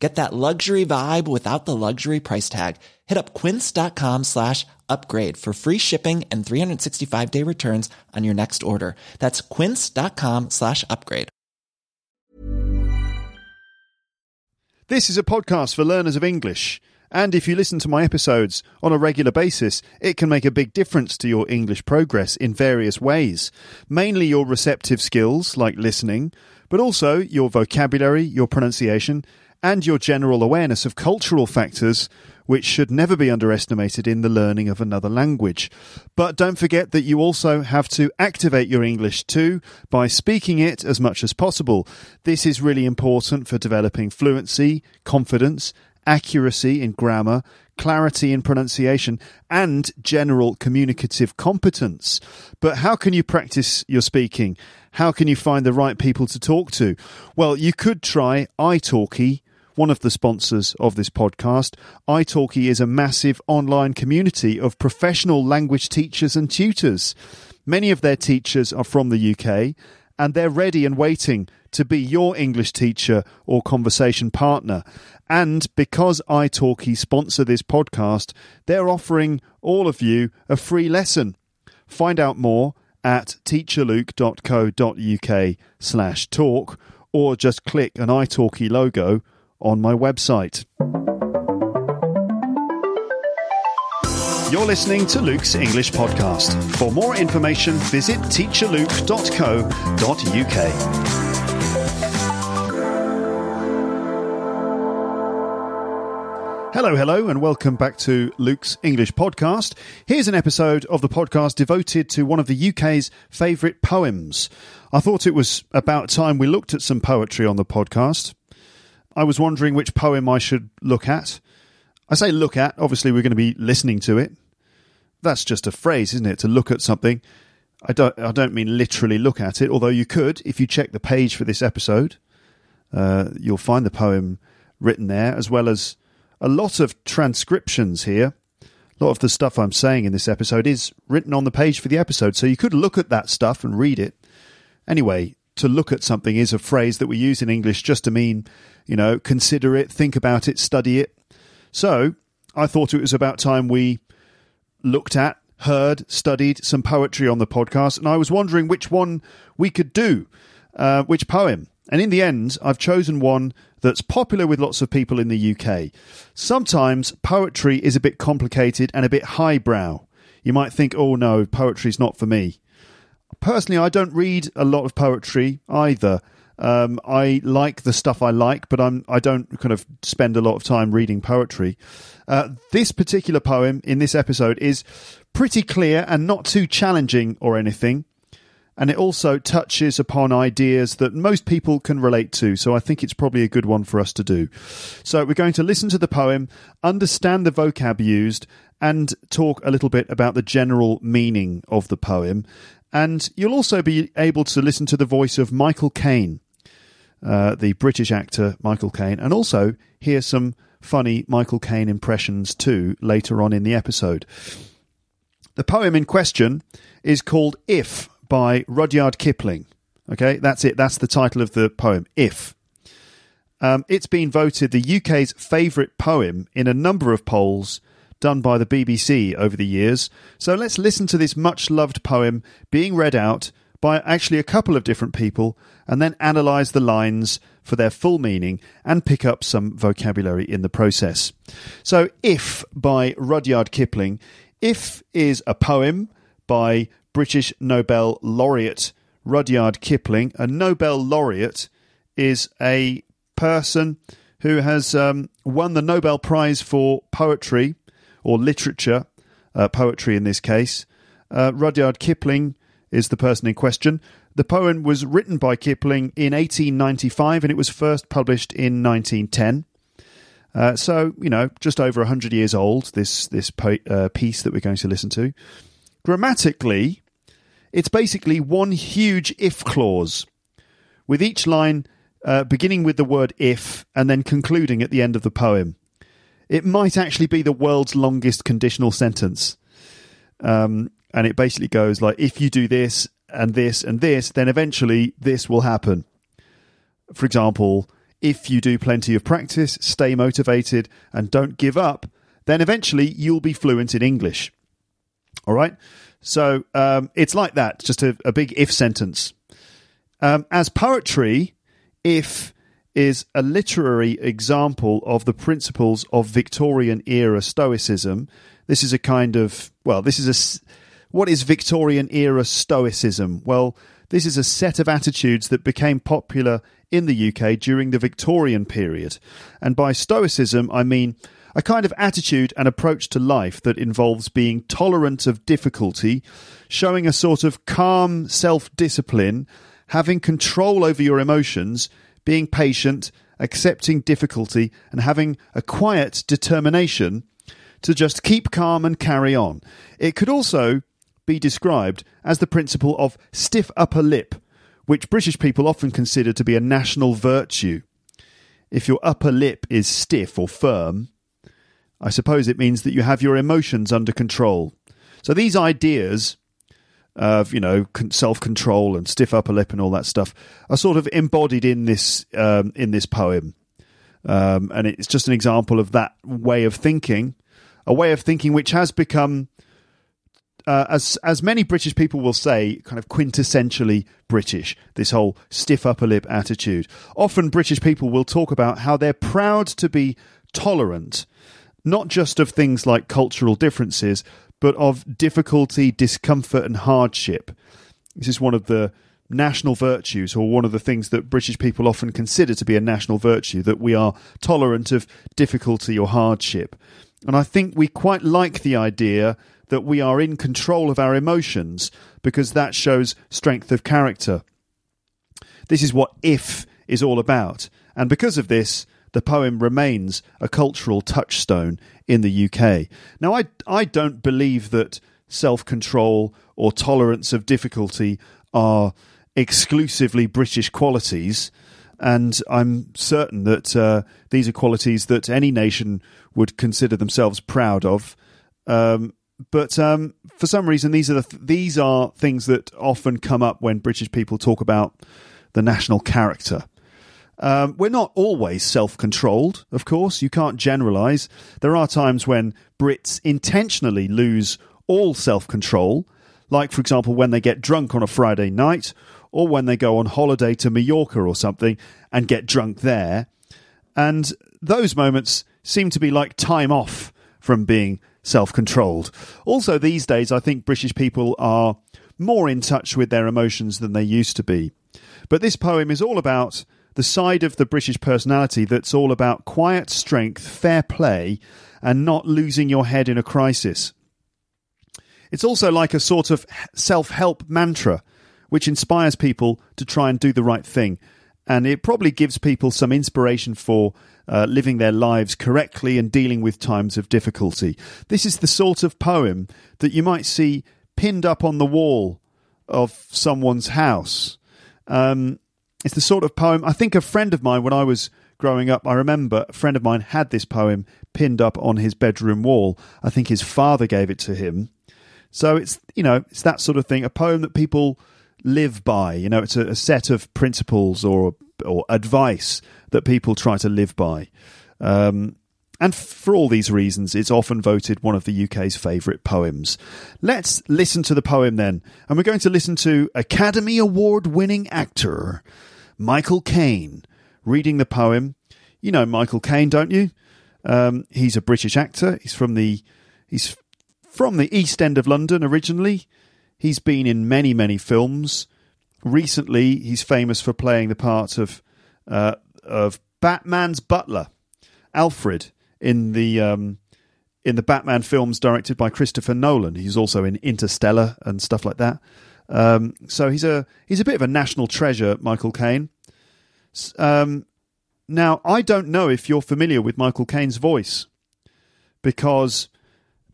Get that luxury vibe without the luxury price tag. Hit up quince.com slash upgrade for free shipping and 365 day returns on your next order. That's quince.com slash upgrade. This is a podcast for learners of English. And if you listen to my episodes on a regular basis, it can make a big difference to your English progress in various ways. Mainly your receptive skills, like listening, but also your vocabulary, your pronunciation, and your general awareness of cultural factors which should never be underestimated in the learning of another language. But don't forget that you also have to activate your English too by speaking it as much as possible. This is really important for developing fluency, confidence, accuracy in grammar, clarity in pronunciation, and general communicative competence. But how can you practice your speaking? How can you find the right people to talk to? Well, you could try italki one of the sponsors of this podcast. italki is a massive online community of professional language teachers and tutors. Many of their teachers are from the UK and they're ready and waiting to be your English teacher or conversation partner. And because italki sponsor this podcast, they're offering all of you a free lesson. Find out more at teacherluke.co.uk slash talk or just click an italki logo on my website. You're listening to Luke's English Podcast. For more information, visit teacherluke.co.uk. Hello, hello, and welcome back to Luke's English Podcast. Here's an episode of the podcast devoted to one of the UK's favourite poems. I thought it was about time we looked at some poetry on the podcast. I was wondering which poem I should look at. I say look at, obviously, we're going to be listening to it. That's just a phrase, isn't it? To look at something. I don't, I don't mean literally look at it, although you could, if you check the page for this episode, uh, you'll find the poem written there, as well as a lot of transcriptions here. A lot of the stuff I'm saying in this episode is written on the page for the episode, so you could look at that stuff and read it. Anyway, to look at something is a phrase that we use in English just to mean, you know, consider it, think about it, study it. So I thought it was about time we looked at, heard, studied some poetry on the podcast, and I was wondering which one we could do, uh, which poem. And in the end, I've chosen one that's popular with lots of people in the UK. Sometimes poetry is a bit complicated and a bit highbrow. You might think, oh no, poetry's not for me personally, I don't read a lot of poetry either. Um, I like the stuff I like, but I'm I don't kind of spend a lot of time reading poetry. Uh, this particular poem in this episode is pretty clear and not too challenging or anything, and it also touches upon ideas that most people can relate to. So I think it's probably a good one for us to do. So we're going to listen to the poem, understand the vocab used, and talk a little bit about the general meaning of the poem. And you'll also be able to listen to the voice of Michael Caine, uh, the British actor Michael Caine, and also hear some funny Michael Caine impressions too later on in the episode. The poem in question is called If by Rudyard Kipling. Okay, that's it. That's the title of the poem, If. Um, it's been voted the UK's favourite poem in a number of polls done by the BBC over the years. So let's listen to this much loved poem being read out by actually a couple of different people and then analyse the lines for their full meaning and pick up some vocabulary in the process. So, If by Rudyard Kipling. If is a poem by British Nobel laureate Rudyard Kipling. A Nobel laureate is a person who has um, won the Nobel Prize for Poetry or literature, uh, poetry in this case. Uh, Rudyard Kipling is the person in question. The poem was written by Kipling in 1895 and it was first published in 1910. Uh, so, you know, just over 100 years old, this, this po- uh, piece that we're going to listen to. Grammatically, it's basically one huge if clause, with each line uh, beginning with the word if and then concluding at the end of the poem. It might actually be the world's longest conditional sentence. Um, and it basically goes like, if you do this and this and this, then eventually this will happen. For example, if you do plenty of practice, stay motivated, and don't give up, then eventually you'll be fluent in English. All right? So um, it's like that, just a, a big if sentence. Um, as poetry, if is a literary example of the principles of Victorian era Stoicism. This is a kind of, well, this is a. What is Victorian era Stoicism? Well, this is a set of attitudes that became popular in the UK during the Victorian period. And by Stoicism, I mean a kind of attitude and approach to life that involves being tolerant of difficulty, showing a sort of calm self discipline, having control over your emotions, being patient, accepting difficulty, and having a quiet determination to just keep calm and carry on. It could also be described as the principle of stiff upper lip, which British people often consider to be a national virtue. If your upper lip is stiff or firm, I suppose it means that you have your emotions under control. So these ideas of you know self control and stiff upper lip and all that stuff are sort of embodied in this um, in this poem, um, and it's just an example of that way of thinking, a way of thinking which has become. Uh, as as many British people will say, kind of quintessentially British. This whole stiff upper lip attitude. Often British people will talk about how they're proud to be tolerant, not just of things like cultural differences, but of difficulty, discomfort, and hardship. This is one of the national virtues, or one of the things that British people often consider to be a national virtue, that we are tolerant of difficulty or hardship. And I think we quite like the idea that we are in control of our emotions because that shows strength of character. This is what if is all about. And because of this, the poem remains a cultural touchstone in the UK. Now, I, I don't believe that self control or tolerance of difficulty are exclusively British qualities. And I'm certain that uh, these are qualities that any nation would consider themselves proud of. Um, but um, for some reason, these are the th- these are things that often come up when British people talk about the national character. Um, we're not always self controlled, of course. You can't generalize. There are times when Brits intentionally lose all self control, like, for example, when they get drunk on a Friday night or when they go on holiday to Mallorca or something and get drunk there. And those moments seem to be like time off from being self controlled. Also, these days, I think British people are more in touch with their emotions than they used to be. But this poem is all about the side of the British personality that's all about quiet strength, fair play, and not losing your head in a crisis. It's also like a sort of self help mantra, which inspires people to try and do the right thing. And it probably gives people some inspiration for uh, living their lives correctly and dealing with times of difficulty. This is the sort of poem that you might see pinned up on the wall of someone's house. Um, it's the sort of poem I think a friend of mine when I was growing up, I remember a friend of mine had this poem pinned up on his bedroom wall. I think his father gave it to him. So it's you know it's that sort of thing, a poem that people live by. You know, it's a, a set of principles or or advice that people try to live by. Um, and for all these reasons, it's often voted one of the UK's favourite poems. Let's listen to the poem then. And we're going to listen to Academy Award winning actor Michael Caine reading the poem. You know Michael Caine, don't you? Um, he's a British actor. He's from the he's from the East End of London originally. He's been in many many films. Recently, he's famous for playing the part of uh, of Batman's butler, Alfred, in the um, in the Batman films directed by Christopher Nolan. He's also in Interstellar and stuff like that. Um, so he's a he's a bit of a national treasure, Michael Caine. Um, now I don't know if you're familiar with Michael Caine's voice, because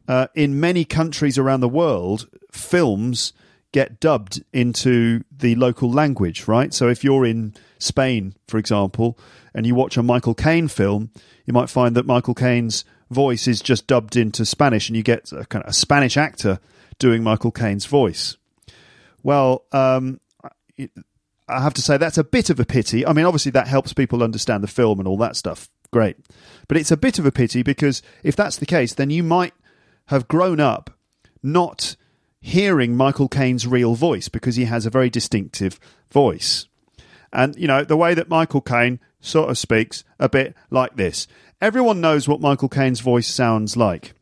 uh, in many countries around the world, films get dubbed into the local language, right? So if you're in Spain, for example, and you watch a Michael Caine film, you might find that Michael Caine's voice is just dubbed into Spanish, and you get a kind of a Spanish actor doing Michael Caine's voice. Well, um, I have to say that's a bit of a pity. I mean, obviously that helps people understand the film and all that stuff. Great, but it's a bit of a pity because if that's the case, then you might have grown up not hearing Michael Caine's real voice because he has a very distinctive voice. And, you know, the way that Michael Caine sort of speaks a bit like this. Everyone knows what Michael Caine's voice sounds like.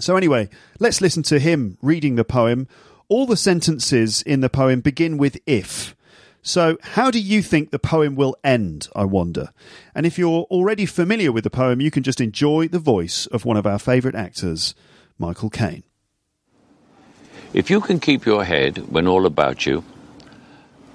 So, anyway, let's listen to him reading the poem. All the sentences in the poem begin with if. So, how do you think the poem will end, I wonder? And if you're already familiar with the poem, you can just enjoy the voice of one of our favourite actors, Michael Caine. If you can keep your head when all about you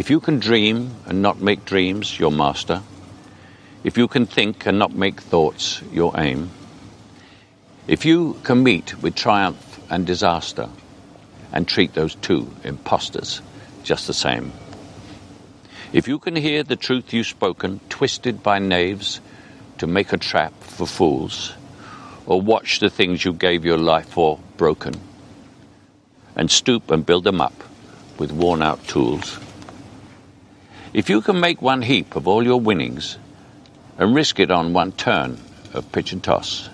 If you can dream and not make dreams your master, if you can think and not make thoughts your aim, if you can meet with triumph and disaster and treat those two impostors just the same, if you can hear the truth you've spoken twisted by knaves to make a trap for fools, or watch the things you gave your life for broken, and stoop and build them up with worn out tools, if you can make one heap of all your winnings and risk it on one turn of pitch and toss,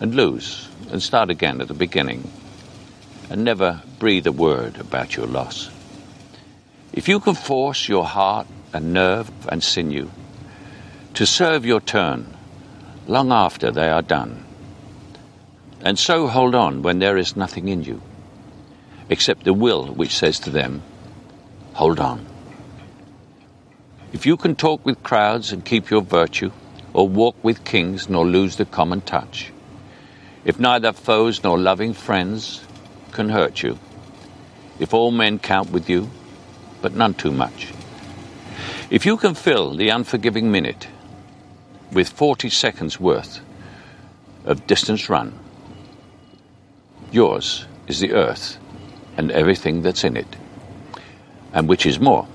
and lose and start again at the beginning, and never breathe a word about your loss if you can force your heart and nerve and sinew to serve your turn long after they are done, and so hold on when there is nothing in you except the will which says to them, Hold on. If you can talk with crowds and keep your virtue, or walk with kings nor lose the common touch, if neither foes nor loving friends can hurt you, if all men count with you, but none too much. If you can fill the unforgiving minute with 40 seconds worth of distance run, yours is the earth and everything that's in it. And which is more,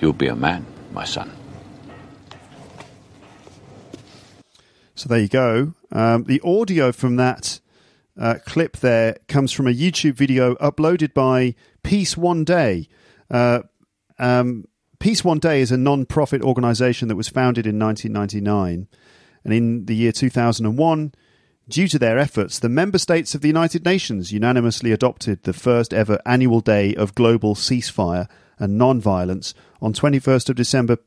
you'll be a man, my son. So there you go. Um, the audio from that uh, clip there comes from a YouTube video uploaded by Peace One Day. Uh, um, Peace One Day is a non profit organization that was founded in 1999. And in the year 2001, due to their efforts, the member states of the United Nations unanimously adopted the first ever annual day of global ceasefire and non violence on 21st of December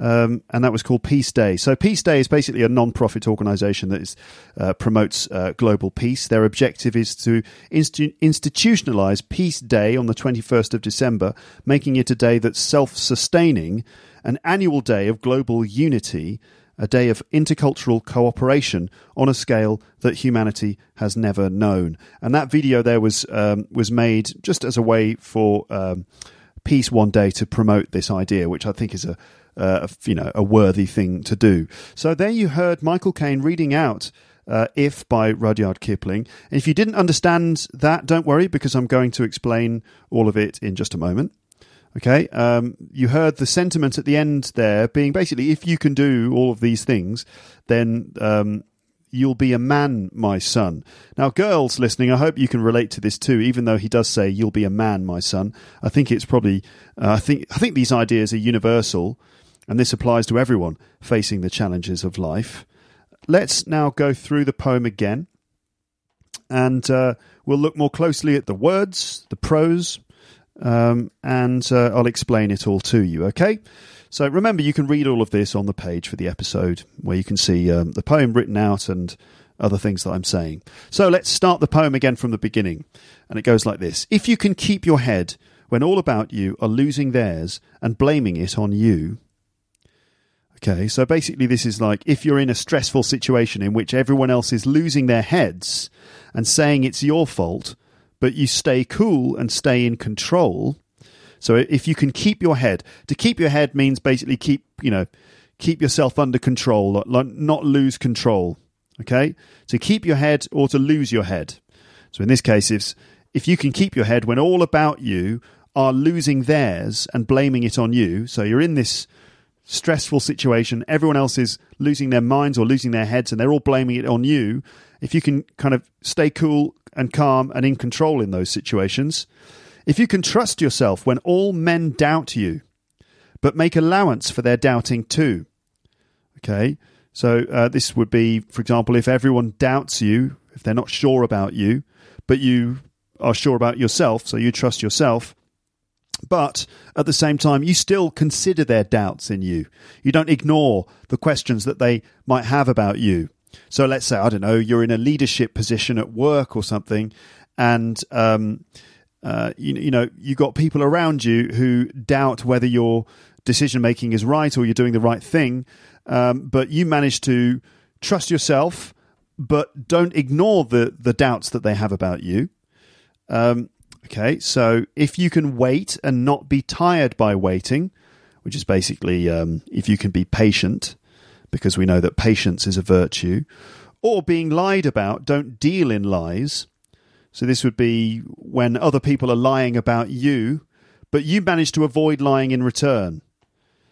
um, and that was called Peace Day. So Peace Day is basically a non-profit organisation that is, uh, promotes uh, global peace. Their objective is to institu- institutionalise Peace Day on the 21st of December, making it a day that's self-sustaining, an annual day of global unity, a day of intercultural cooperation on a scale that humanity has never known. And that video there was um, was made just as a way for. Um, Peace One Day to promote this idea, which I think is a uh, you know, a worthy thing to do. So there you heard Michael Caine reading out uh, If by Rudyard Kipling. And if you didn't understand that, don't worry because I'm going to explain all of it in just a moment. Okay, um, you heard the sentiment at the end there being basically if you can do all of these things, then um, you'll be a man, my son. Now, girls listening, I hope you can relate to this too. Even though he does say you'll be a man, my son, I think it's probably uh, I think I think these ideas are universal and this applies to everyone facing the challenges of life. Let's now go through the poem again, and uh, we'll look more closely at the words, the prose, um, and uh, I'll explain it all to you, okay? So remember, you can read all of this on the page for the episode where you can see um, the poem written out and other things that I'm saying. So let's start the poem again from the beginning. And it goes like this If you can keep your head when all about you are losing theirs and blaming it on you. Okay, so basically, this is like if you're in a stressful situation in which everyone else is losing their heads and saying it's your fault, but you stay cool and stay in control. So if you can keep your head, to keep your head means basically keep, you know, keep yourself under control, not lose control. Okay, to keep your head or to lose your head. So in this case, if if you can keep your head when all about you are losing theirs and blaming it on you, so you're in this stressful situation, everyone else is losing their minds or losing their heads, and they're all blaming it on you. If you can kind of stay cool and calm and in control in those situations, if you can trust yourself when all men doubt you, but make allowance for their doubting too. Okay, so uh, this would be, for example, if everyone doubts you, if they're not sure about you, but you are sure about yourself, so you trust yourself. But at the same time, you still consider their doubts in you. You don't ignore the questions that they might have about you. So let's say, I don't know, you're in a leadership position at work or something, and um, uh, you, you know you got people around you who doubt whether your decision making is right or you're doing the right thing, um, but you manage to trust yourself, but don't ignore the the doubts that they have about you. Um, okay, so if you can wait and not be tired by waiting, which is basically um, if you can be patient, because we know that patience is a virtue, or being lied about, don't deal in lies. So this would be when other people are lying about you, but you manage to avoid lying in return.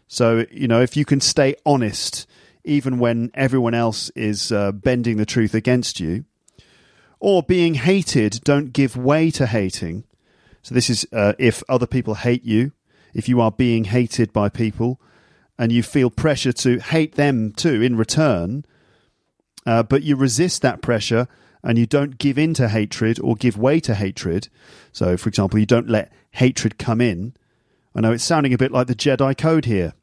So, you know, if you can stay honest even when everyone else is uh, bending the truth against you, or being hated, don't give way to hating. So, this is uh, if other people hate you, if you are being hated by people, and you feel pressure to hate them too in return, uh, but you resist that pressure and you don't give in to hatred or give way to hatred. So, for example, you don't let hatred come in. I know it's sounding a bit like the Jedi Code here.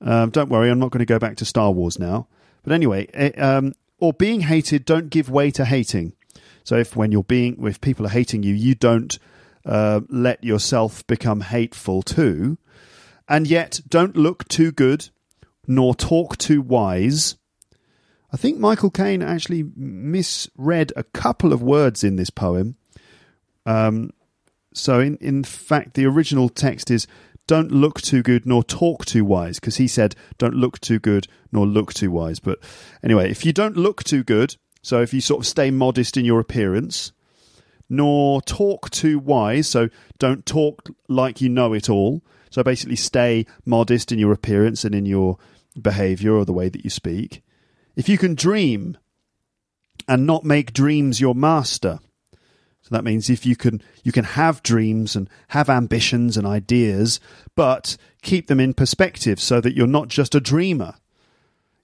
Um, don't worry, I'm not going to go back to Star Wars now. But anyway, it, eh, um, or being hated, don't give way to hating. So if when you're being, if people are hating you, you don't uh, let yourself become hateful too, and yet don't look too good, nor talk too wise. I think Michael Caine actually misread a couple of words in this poem. Um, so in in fact, the original text is don't look too good nor talk too wise because he said don't look too good nor look too wise but anyway if you don't look too good so if you sort of stay modest in your appearance nor talk too wise so don't talk like you know it all so basically stay modest in your appearance and in your behavior or the way that you speak if you can dream and not make dreams your master so that means if you can you can have dreams and have ambitions and ideas, but keep them in perspective so that you're not just a dreamer.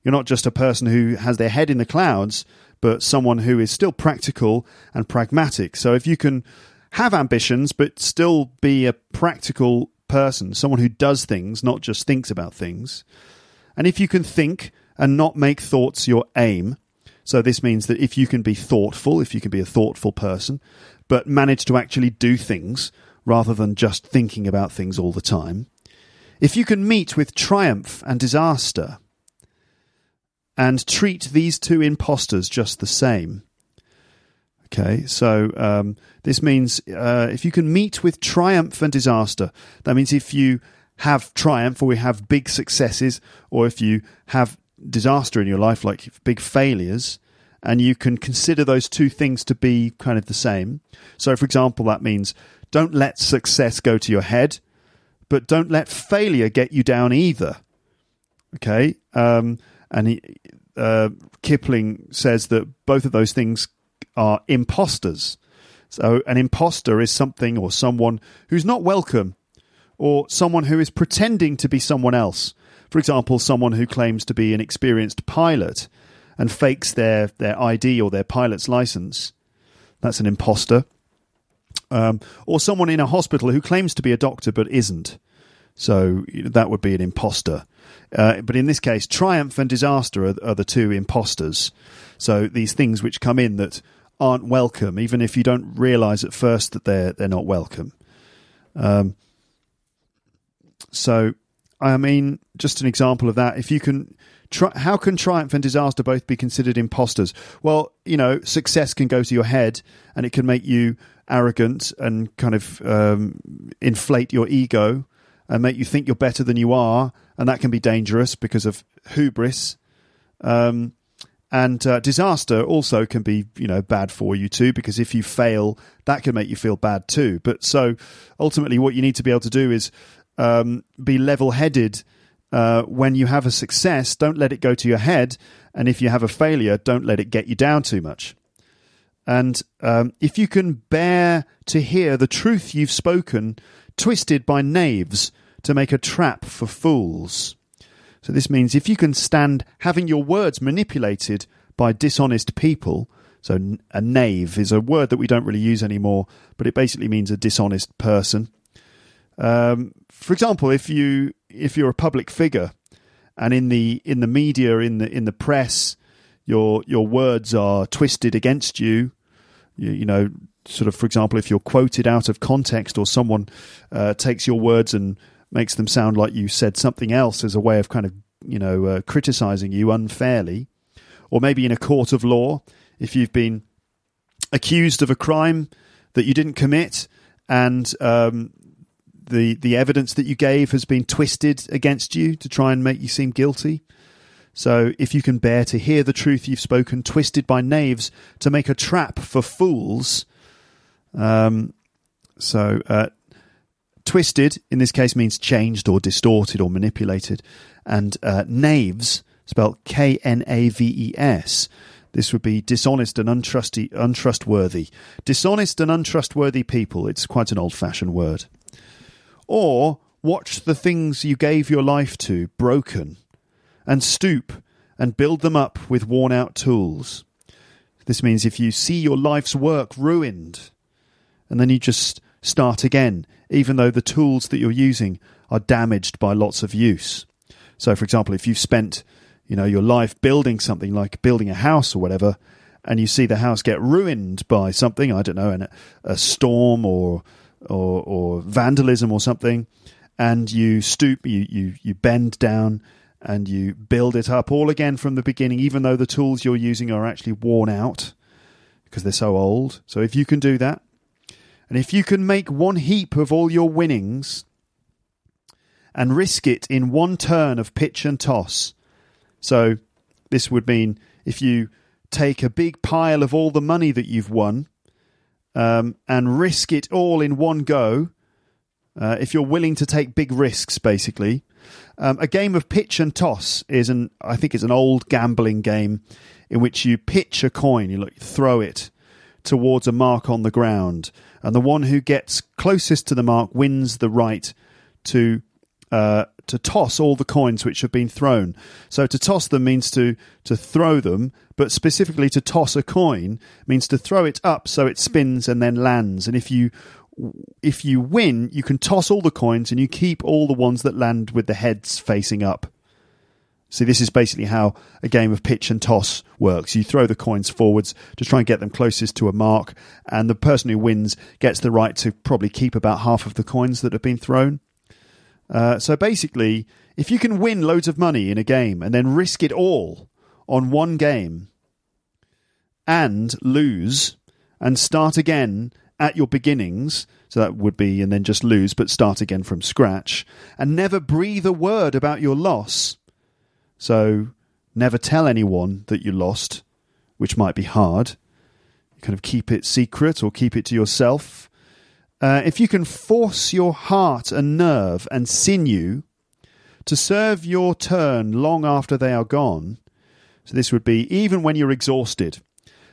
You're not just a person who has their head in the clouds, but someone who is still practical and pragmatic. So if you can have ambitions but still be a practical person, someone who does things, not just thinks about things, and if you can think and not make thoughts your aim, so this means that if you can be thoughtful, if you can be a thoughtful person, but manage to actually do things rather than just thinking about things all the time, if you can meet with triumph and disaster and treat these two impostors just the same. Okay, so um, this means uh, if you can meet with triumph and disaster, that means if you have triumph or we have big successes, or if you have disaster in your life, like big failures, and you can consider those two things to be kind of the same. So, for example, that means don't let success go to your head, but don't let failure get you down either. Okay, um, and he, uh, Kipling says that both of those things are imposters. So, an imposter is something or someone who's not welcome, or someone who is pretending to be someone else. For example, someone who claims to be an experienced pilot and fakes their, their ID or their pilot's license. That's an imposter. Um, or someone in a hospital who claims to be a doctor but isn't. So that would be an imposter. Uh, but in this case, triumph and disaster are, are, the two imposters. So these things which come in that aren't welcome, even if you don't realize at first that they're they're not welcome. Um, so, I mean, just an example of that. If you can, tri- how can triumph and disaster both be considered imposters? Well, you know, success can go to your head, and it can make you arrogant and kind of um, inflate your ego and make you think you're better than you are, and that can be dangerous because of hubris. Um, and uh, disaster also can be, you know, bad for you too, because if you fail, that can make you feel bad too. But so ultimately, what you need to be able to do is um, be level-headed. Uh, when you have a success, don't let it go to your head, and if you have a failure, don't let it get you down too much. And um, if you can bear to hear the truth you've spoken, twisted by knaves to make a trap for fools. So this means if you can stand having your words manipulated by dishonest people, so a knave is a word that we don't really use anymore, but it basically means a dishonest person. Um, for example, if you if you're a public figure and in the in the media in the in the press your your words are twisted against you, you, you know sort of for example if you're quoted out of context or someone uh, takes your words and makes them sound like you said something else as a way of kind of you know uh, criticizing you unfairly. Or maybe in a court of law if you've been accused of a crime that you didn't commit and um, the the evidence that you gave has been twisted against you to try and make you seem guilty. So if you can bear to hear the truth you've spoken, twisted by knaves to make a trap for fools. Um, so uh, twisted in this case means changed or distorted or manipulated, and uh, knaves spelled K N A V E S. This would be dishonest and untrusty, untrustworthy. Dishonest and untrustworthy people. It's quite an old-fashioned word or watch the things you gave your life to broken, and stoop and build them up with worn out tools. This means if you see your life's work ruined, and then you just start again, even though the tools that you're using are damaged by lots of use. So, for example, if you've spent you know your life building something like building a house or whatever, and you see the house get ruined by something, I don't know, a, a storm or or, or vandalism or something, and you stoop, you, you, you bend down and you build it up all again from the beginning, even though the tools you're using are actually worn out because they're so old. So if you can do that, and if you can make one heap of all your winnings and risk it in one turn of pitch and toss, so this would mean if you take a big pile of all the money that you've won um, and risk it all in one go. Uh, if you're willing to take big risks, basically, um, a game of pitch and toss is an I think it's an old gambling game in which you pitch a coin, you throw it towards a mark on the ground, and the one who gets closest to the mark wins the right to uh, to toss all the coins which have been thrown. So to toss them means to to throw them, but specifically to toss a coin means to throw it up so it spins and then lands. And if you if you win, you can toss all the coins and you keep all the ones that land with the heads facing up. See, this is basically how a game of pitch and toss works. You throw the coins forwards to try and get them closest to a mark, and the person who wins gets the right to probably keep about half of the coins that have been thrown. Uh, so basically, if you can win loads of money in a game and then risk it all on one game and lose and start again at your beginnings, so that would be and then just lose but start again from scratch, and never breathe a word about your loss. So never tell anyone that you lost, which might be hard. You kind of keep it secret or keep it to yourself uh, if you can force your heart and nerve and sinew to serve your turn long after they are gone, so this would be even when you're exhausted.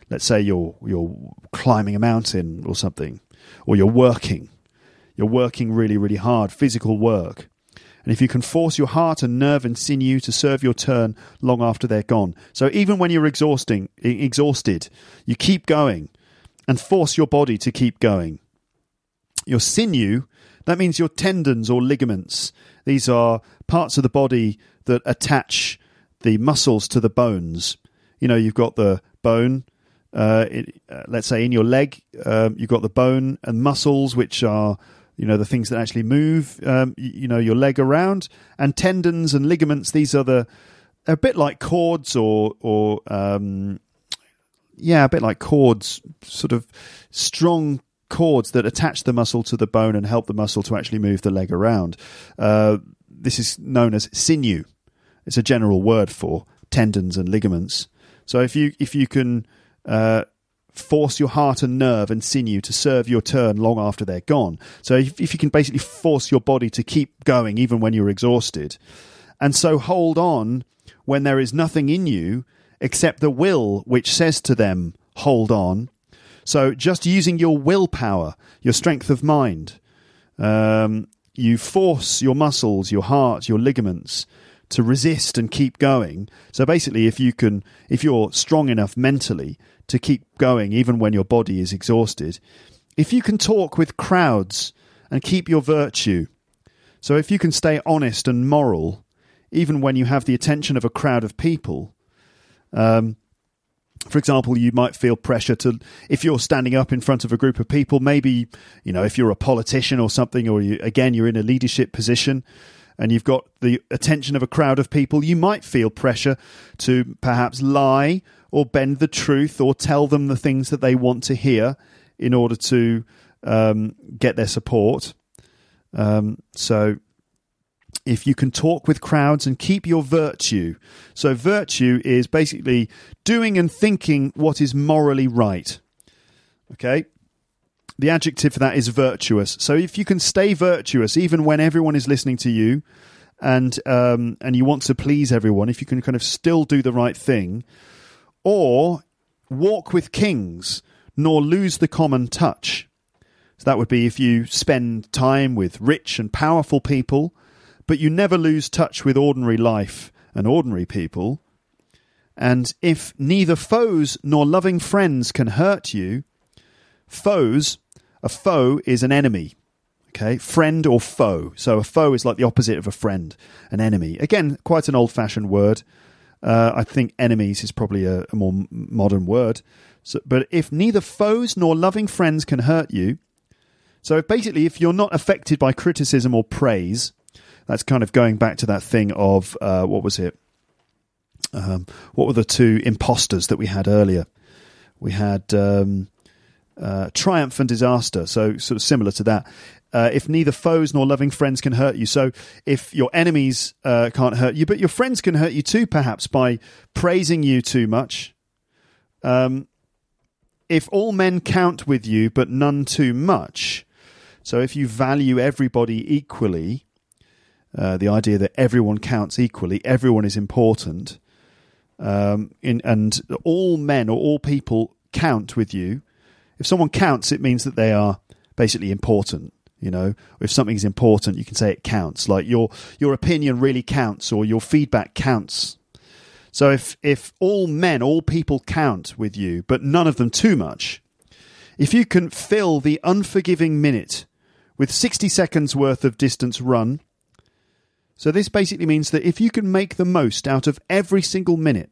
Let's say you're you're climbing a mountain or something, or you're working. You're working really, really hard, physical work. And if you can force your heart and nerve and sinew to serve your turn long after they're gone. So even when you're exhausting exhausted, you keep going and force your body to keep going your sinew, that means your tendons or ligaments. These are parts of the body that attach the muscles to the bones. You know, you've got the bone, uh, it, uh, let's say in your leg, um, you've got the bone and muscles, which are you know the things that actually move um, you, you know your leg around and tendons and ligaments these are the a bit like cords or or um, yeah a bit like cords sort of strong cords that attach the muscle to the bone and help the muscle to actually move the leg around uh, this is known as sinew it's a general word for tendons and ligaments so if you if you can uh, force your heart and nerve and sinew to serve your turn long after they're gone. So if, if you can basically force your body to keep going even when you're exhausted, and so hold on when there is nothing in you except the will which says to them, hold on. So just using your willpower, your strength of mind, um, you force your muscles, your heart, your ligaments to resist and keep going. So basically, if you can, if you're strong enough mentally to keep going even when your body is exhausted, if you can talk with crowds and keep your virtue, so if you can stay honest and moral even when you have the attention of a crowd of people, um, for example, you might feel pressure to, if you're standing up in front of a group of people, maybe, you know, if you're a politician or something, or you, again, you're in a leadership position and you've got the attention of a crowd of people, you might feel pressure to perhaps lie or bend the truth or tell them the things that they want to hear in order to um, get their support. Um, so, if you can talk with crowds and keep your virtue. So, virtue is basically doing and thinking what is morally right. Okay? The adjective for that is virtuous. So, if you can stay virtuous even when everyone is listening to you and um, and you want to please everyone, if you can kind of still do the right thing, or walk with kings, nor lose the common touch. So that would be if you spend time with rich and powerful people, but you never lose touch with ordinary life and ordinary people. And if neither foes nor loving friends can hurt you, foes, a foe is an enemy. Okay, friend or foe. So a foe is like the opposite of a friend, an enemy. Again, quite an old fashioned word. Uh, I think enemies is probably a, a more modern word. So, but if neither foes nor loving friends can hurt you, so basically if you're not affected by criticism or praise, that's kind of going back to that thing of uh, what was it? Um, what were the two imposters that we had earlier? We had um, uh, triumph and disaster. So sort of similar to that. Uh, if neither foes nor loving friends can hurt you. So if your enemies uh, can't hurt you, but your friends can hurt you too, perhaps by praising you too much. Um, if all men count with you, but none too much. So if you value everybody equally, uh, the idea that everyone counts equally, everyone is important, um, in, and all men or all people count with you. If someone counts, it means that they are basically important. You know, if something is important, you can say it counts. Like your your opinion really counts, or your feedback counts. So if if all men, all people count with you, but none of them too much, if you can fill the unforgiving minute with 60 seconds worth of distance run, so this basically means that if you can make the most out of every single minute,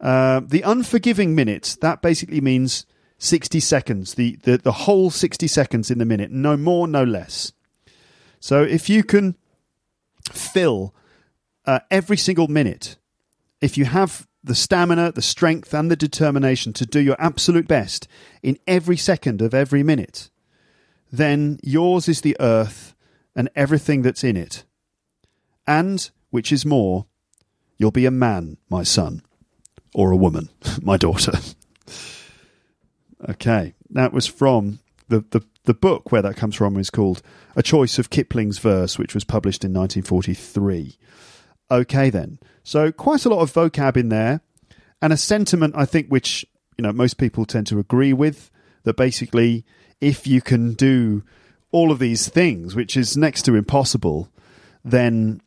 uh, the unforgiving minutes, that basically means 60 seconds, the, the, the whole 60 seconds in the minute, no more, no less. So if you can fill uh, every single minute, if you have the stamina, the strength, and the determination to do your absolute best in every second of every minute, then yours is the earth and everything that's in it. And, which is more, you'll be a man, my son, or a woman, my daughter. Okay, that was from the, the, the book where that comes from is called A Choice of Kipling's Verse, which was published in 1943. Okay, then. So, quite a lot of vocab in there, and a sentiment, I think, which you know most people tend to agree with that basically, if you can do all of these things, which is next to impossible, then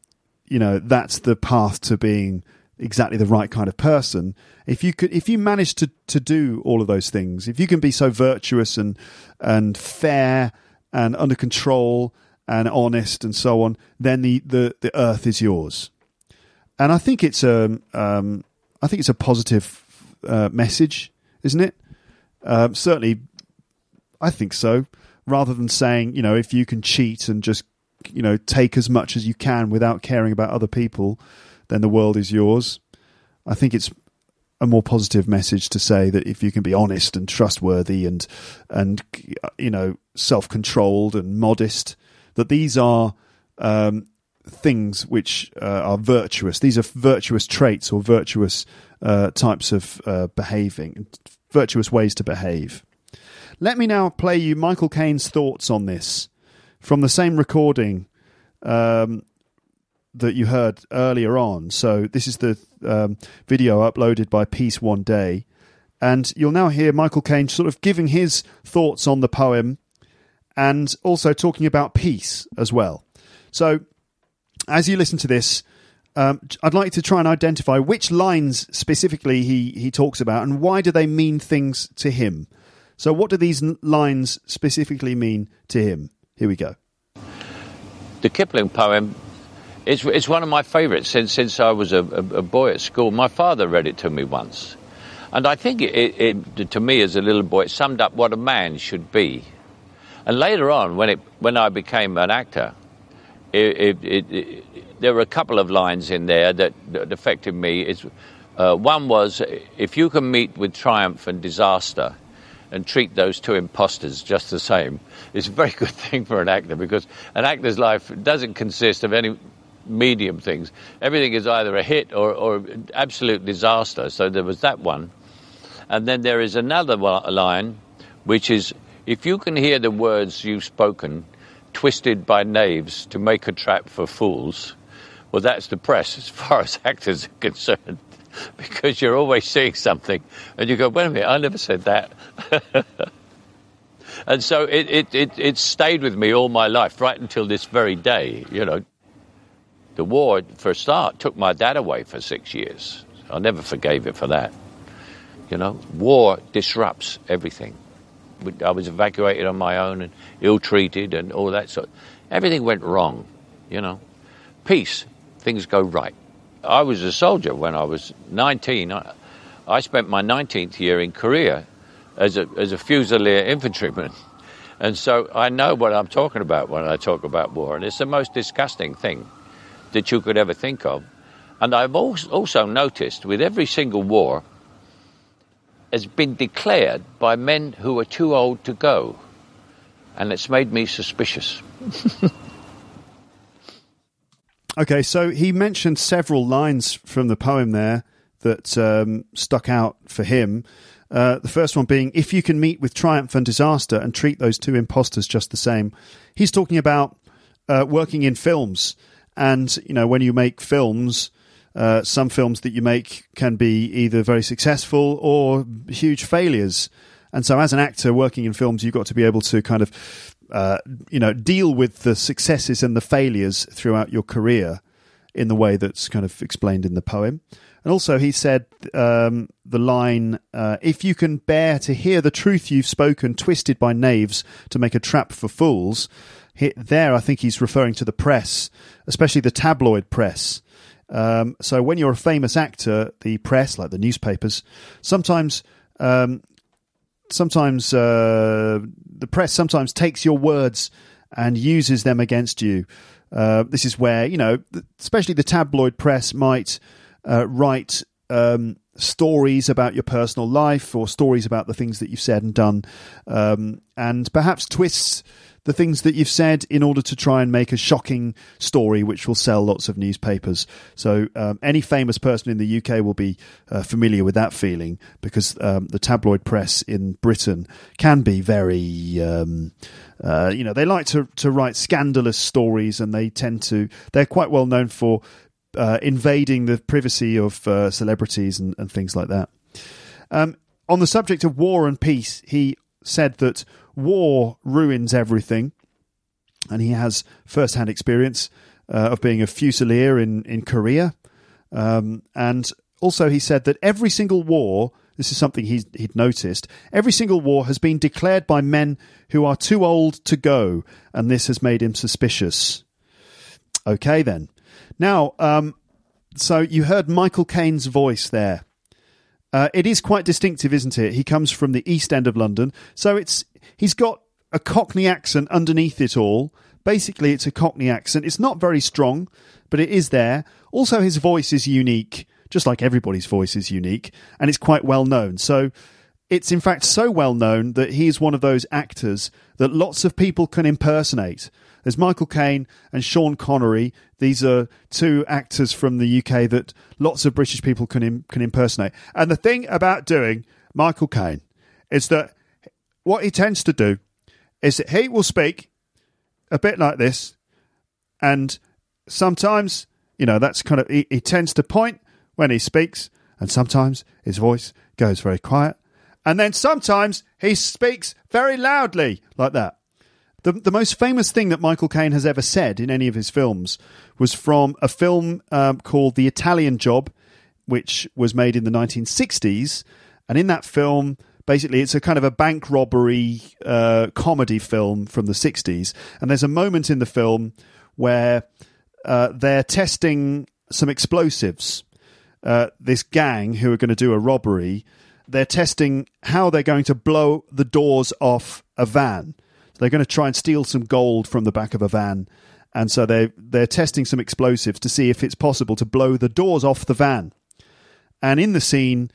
you know that's the path to being exactly the right kind of person. If you could, if you manage to to do all of those things, if you can be so virtuous and and fair and under control and honest and so on, then the the, the earth is yours. And I think it's a um, I think it's a positive uh, message, isn't it? Um, certainly, I think so. rather than saying, you know, if you can cheat and just, you know, take as much as you can without caring about other people, then the world is yours. I think it's a more positive message to say that if you can be honest and trustworthy and and you know self-controlled and modest, that these are um, things which uh, are virtuous. These are virtuous traits or virtuous uh, types of uh, behaving, virtuous ways to behave. Let me now play you Michael Caine's thoughts on this from the same recording um, that you heard earlier on. So this is the um, video uploaded by Peace One Day, and you'll now hear Michael Caine sort of giving his thoughts on the poem, and also talking about peace as well. So as you listen to this, um, I'd like to try and identify which lines specifically he, he talks about and why do they mean things to him. So, what do these lines specifically mean to him? Here we go. The Kipling poem it's, it's one of my favourites since, since I was a, a, a, boy at school. My father read it to me once. And I think it, it, it, to me as a little boy, it summed up what a man should be. And later on, when, it, when I became an actor, there were a couple of lines in there that, that affected me. It's, uh, one was, if you can meet with triumph and disaster, and treat those two imposters just the same. It's a very good thing for an actor because an actor's life doesn't consist of any medium things. Everything is either a hit or, or absolute disaster. So there was that one. And then there is another line, which is if you can hear the words you've spoken twisted by knaves to make a trap for fools, well, that's the press as far as actors are concerned. because you're always seeing something and you go, wait a minute, I never said that. And so it, it, it, it stayed with me all my life, right until this very day, you know. The war, for a start, took my dad away for six years. I never forgave it for that. You know, war disrupts everything. I was evacuated on my own and ill-treated and all that sort. Everything went wrong, you know. Peace, things go right. I was a soldier when I was 19. I, I spent my 19th year in Korea as a, as a Fusilier infantryman. And so I know what I'm talking about when I talk about war. And it's the most disgusting thing that you could ever think of. And I've also noticed with every single war has been declared by men who are too old to go. And it's made me suspicious. okay, so he mentioned several lines from the poem there that um, stuck out for him. Uh, the first one being, if you can meet with triumph and disaster and treat those two impostors just the same. He's talking about uh, working in films and you know, when you make films, uh, some films that you make can be either very successful or huge failures. And so, as an actor working in films, you've got to be able to kind of, uh, you know, deal with the successes and the failures throughout your career in the way that's kind of explained in the poem. And also, he said um, the line, uh, if you can bear to hear the truth you've spoken, twisted by knaves to make a trap for fools, hit there, I think he's referring to the press, especially the tabloid press. Um, so when you're a famous actor, the press, like the newspapers, sometimes, um, sometimes uh, the press sometimes takes your words and uses them against you. Uh, this is where you know, especially the tabloid press might uh, write um, stories about your personal life or stories about the things that you've said and done, um, and perhaps twists the things that you've said in order to try and make a shocking story which will sell lots of newspapers. So, um, any famous person in the UK will be uh, familiar with that feeling because um, the tabloid press in Britain can be very. Um, uh, you know, they like to, to write scandalous stories and they tend to, they're quite well known for uh, invading the privacy of uh, celebrities and, and, things like that. Um, on the subject of war and peace, he said that war ruins everything, and he has first-hand experience uh, of being a fusilier in in Korea, um, and also he said that every single war. This is something he's, he'd noticed. Every single war has been declared by men who are too old to go, and this has made him suspicious. Okay, then. Now, um, so you heard Michael Caine's voice there. Uh, it is quite distinctive, isn't it? He comes from the East End of London, so it's he's got a Cockney accent underneath it all. Basically, it's a Cockney accent. It's not very strong, but it is there. Also, his voice is unique, just like everybody's voice is unique, and it's quite well known. So, it's in fact so well known that he's one of those actors that lots of people can impersonate. There's Michael Caine and Sean Connery. These are two actors from the UK that lots of British people can Im- can impersonate. And the thing about doing Michael Caine is that what he tends to do is that he will speak a bit like this, and sometimes you know that's kind of he, he tends to point when he speaks, and sometimes his voice goes very quiet, and then sometimes he speaks very loudly like that. The, the most famous thing that Michael Caine has ever said in any of his films was from a film um, called The Italian Job, which was made in the 1960s. And in that film, basically, it's a kind of a bank robbery uh, comedy film from the 60s. And there's a moment in the film where uh, they're testing some explosives. Uh, this gang who are going to do a robbery, they're testing how they're going to blow the doors off a van. They're going to try and steal some gold from the back of a van, and so they they're testing some explosives to see if it's possible to blow the doors off the van. And in the scene,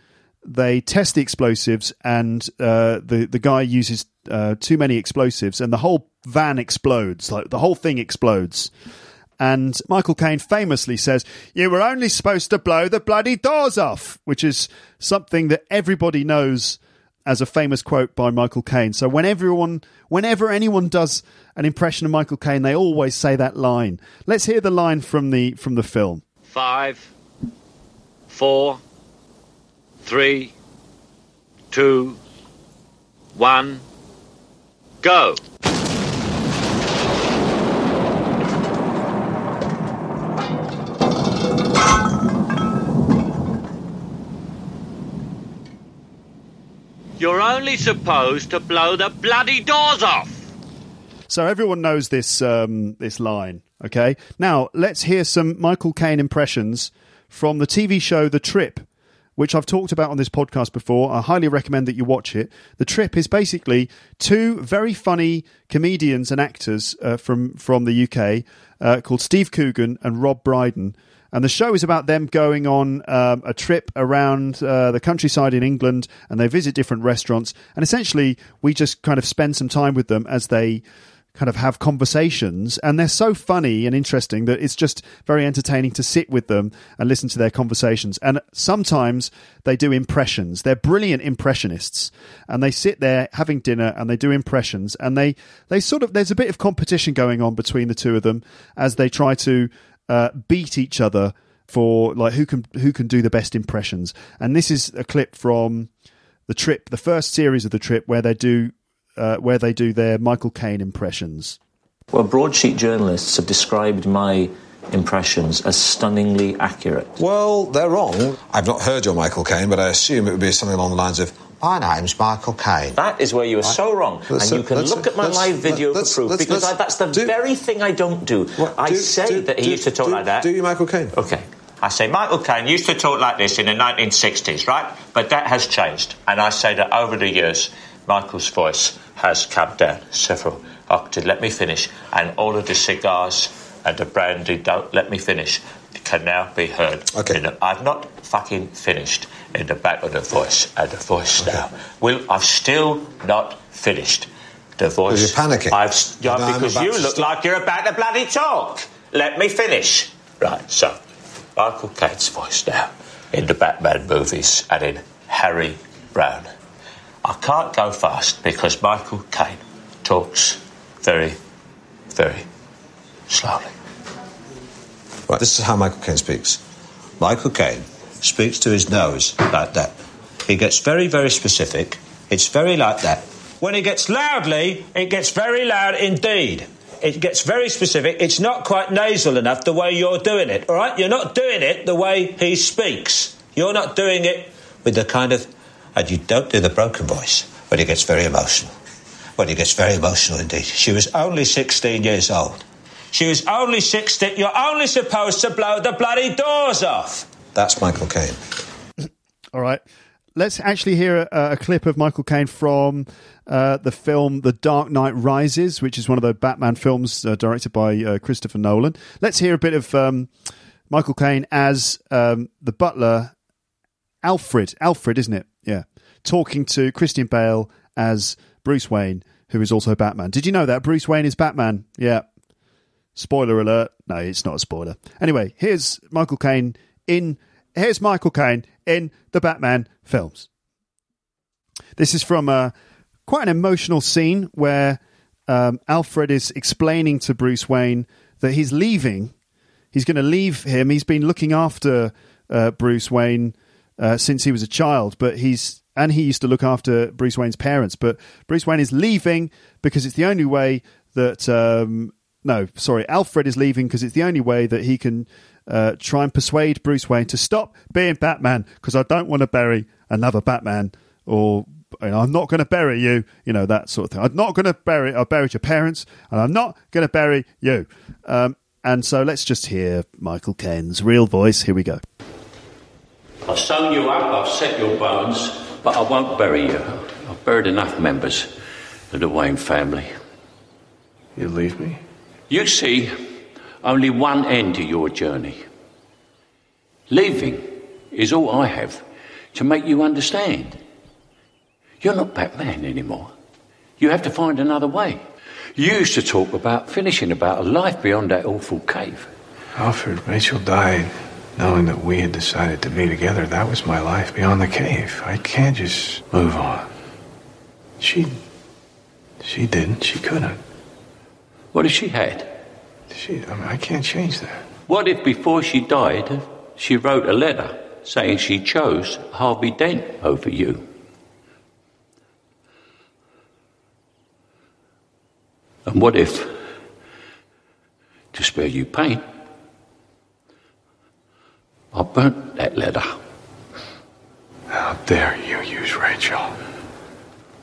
they test the explosives, and uh, the the guy uses uh, too many explosives, and the whole van explodes. Like the whole thing explodes. And Michael Caine famously says, You were only supposed to blow the bloody doors off, which is something that everybody knows as a famous quote by Michael Caine. So when everyone, whenever anyone does an impression of Michael Caine, they always say that line. Let's hear the line from the from the film. Five, four, three, two, one, go. You're only supposed to blow the bloody doors off. So everyone knows this um, this line. Okay, now let's hear some Michael Caine impressions from the TV show The Trip, which I've talked about on this podcast before. I highly recommend that you watch it. The Trip is basically two very funny comedians and actors uh, from from the UK uh, called Steve Coogan and Rob Brydon. And the show is about them going on um, a trip around uh, the countryside in England and they visit different restaurants. And essentially, we just kind of spend some time with them as they kind of have conversations. And they're so funny and interesting that it's just very entertaining to sit with them and listen to their conversations. And sometimes they do impressions. They're brilliant impressionists. And they sit there having dinner and they do impressions. And they they sort of there's a bit of competition going on between the two of them as they try to uh, beat each other for like who can who can do the best impressions and this is a clip from the trip the first series of the trip where they do uh, where they do their Michael Caine impressions. Well, broadsheet journalists have described my impressions as stunningly accurate. Well, they're wrong. I've not heard your Michael Caine, but I assume it would be something along the lines of, My name's Michael Caine. That is where you are so wrong. Let's- and you can look at my live video for proof because I, that's the do- very thing I don't do. What, I do- say do- that he used to talk like that. Do you Michael Caine? Okay. I say Michael Caine used to talk like this in the 1960s, right? But that has changed. And I say that over the years, Michael's voice has come down several octaves. Let me finish. And all of the cigars and the brandy don't let me finish can now be heard. Okay. the- I've not fucking finished in the back of the voice and the voice now. Will I've still not finished. The voice. you're panicking. I've yeah, No, because you look like you're about to bloody talk. Let me finish. Right, so Michael Caine's voice now in the Batman movies and in Harry Brown. I can't go fast because Michael Caine talks very, very. This is how Michael Caine speaks. Michael Caine speaks to his nose like that. He gets very, very specific. It's very like that. When it gets loudly, it gets very loud indeed. It gets very specific. It's not quite nasal enough the way you're doing it, all right? You're not doing it the way he speaks. You're not doing it With the kind of. And you don't do the broken voice when he gets very emotional. When he gets very emotional indeed. She was only 16 years old. She was only 16. You're only supposed to blow the bloody doors off. That's Michael Caine. All right. let's actually hear a, a clip of Michael Caine from uh, the film The Dark Knight Rises, which is one of the Batman films uh, directed by uh, Christopher Nolan. Let's hear a bit of um, Michael Caine as um, the butler, Alfred. Alfred, isn't it? Yeah. Talking to Christian Bale as Bruce Wayne, who is also Batman. Did you know that? Bruce Wayne is Batman. Yeah. Spoiler alert. No, it's not a spoiler. Anyway, here's Michael Caine in. Here's Michael Caine in the Batman films. This is from a quite an emotional scene where um, Alfred is explaining to Bruce Wayne that he's leaving. He's going to leave him. He's been looking after uh, Bruce Wayne uh, since he was a child, but he's and he used to look after Bruce Wayne's parents. But Bruce Wayne is leaving because it's the only way that um, no, sorry, Alfred is leaving because it's the only way that he can uh, try and persuade Bruce Wayne to stop being Batman because I don't want to bury another Batman or you know, I'm not going to bury you, you know, that sort of thing. I'm not going to bury, I buried your parents and I'm not going to bury you. Um, and so let's just hear Michael Caine's real voice. Here we go. I've sewn you up, I've set your bones, but I won't bury you. I've buried enough members of the Wayne family. You leave me? You see only one end to your journey. Leaving is all I have to make you understand. You're not Batman anymore. You have to find another way. You used to talk about finishing about a life beyond that awful cave. Alfred, Rachel died knowing that we had decided to be together. That was my life beyond the cave. I can't just move on. She. She didn't. She couldn't. What if she had? She. I, mean, I can't change that. What if before she died, she wrote a letter saying she chose Harvey Dent over you? And what if, to spare you pain, I burnt that letter? How dare you use Rachel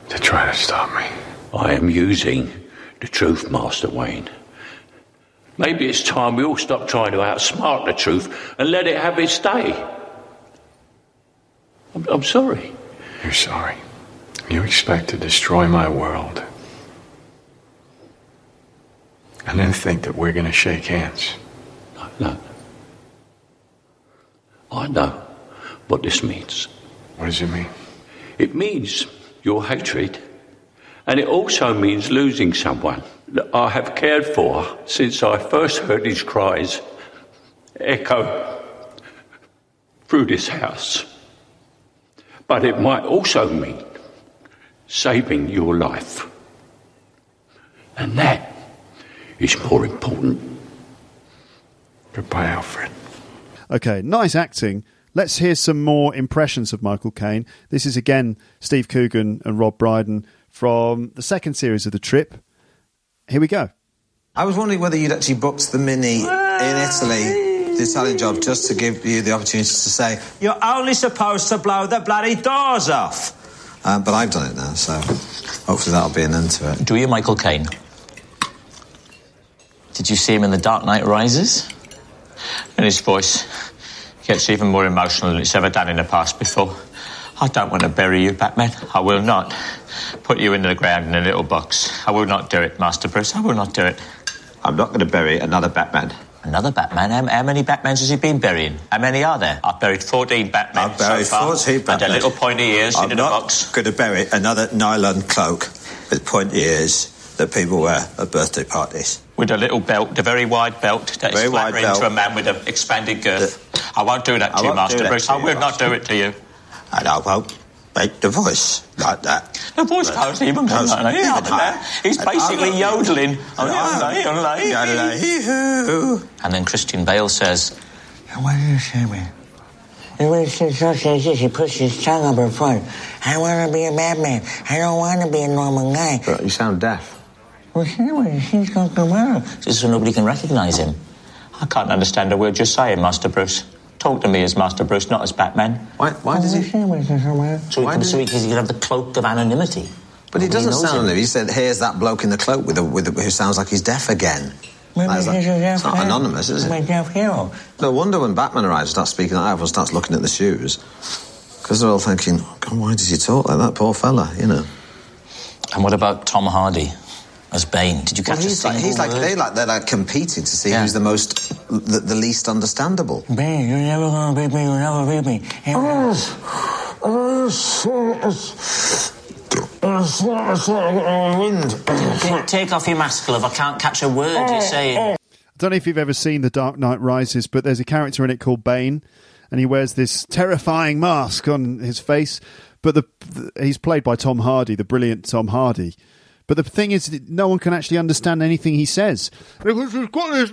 to try to stop me? I am using the truth, Master Wayne. Maybe it's time we all stop trying to outsmart the truth and let it have its day. I'm, I'm sorry. You're sorry. You expect to destroy my world. And then think that we're going to shake hands. No, no. I know what this means. What does it mean? It means your hatred, and it also means losing someone that I have cared for since I first heard his cries echo through this house. But it might also mean saving your life. And that is more important. Goodbye, Alfred. Okay, nice acting. Let's hear some more impressions of Michael Caine. This is again Steve Coogan and Rob Brydon from the second series of The Trip. Here we go. I was wondering whether you'd actually booked the Mini in Italy, the Italian job, just to give you the opportunity to say, You're only supposed to blow the bloody doors off. um, but I've done it now, so hopefully that'll be an end to it. Do you, Michael Caine? Did you see him in The Dark Knight Rises? And his voice gets even more emotional than it's ever done in the past before. I don't want to bury you, Batman. I will not put you into the ground in a little box. I will not do it, Master Bruce. I will not do it. I'm not going to bury another Batman. Another Batman? How, how many Batmans has he been burying? How many are there? I've buried 14 Batmans I've buried so far. 14 And Batmen. little pointy ears I'm the not box. going to bury another nylon cloak with pointy ears that people wear at birthday parties. With a little belt, a very wide belt that is Very wide flattering to a man with an expanded girth. I won't do that I to you, Master Bruce. to I will not do it to you. And I won't make the voice like that. The voice goes even Goes like that. even Like that. He's And basically I'm- yodeling. Yodelay-hoo. And then Christian Bale says, What did you say, man? It was just she pushed his tongue up her front. I want to be a madman. I don't want to be a normal guy. But you sound deaf. Well, she was. She's going to come out. just so nobody can recognise him. I can't understand a word you're saying, Master Bruce. Talk to me as Master Bruce, not as Batman. Why, why does he... She was somewhere. So he Why can, does so he- he, he can have the cloak of anonymity. But he doesn't sound him. like He said, here's that bloke in the cloak with the, with the, who sounds like he's deaf again. Maybe That's she's Like, it's not hero. anonymous, is My it? deaf hero. No wonder when Batman arrives, starts speaking like that, everyone starts looking at the shoes. Because they're all thinking, God, why does he talk like that? Poor fella, you know. And what about Tom Hardy as Bane? Did you catch Well, a he's like, he's like they like they're like competing to see Yeah. who's the most the, the least understandable. Bane, you're never gonna beat me. You'll never beat me. Oh. Take- Take off your mask, love. I can't catch a word you're oh, saying. Oh. I don't know if you've ever seen The Dark Knight Rises, but there's a character in it called Bane, and he wears this terrifying mask on his face. But the, the he's played by Tom Hardy, the brilliant Tom Hardy. But the thing is, that no one can actually understand anything he says. Because he's got this-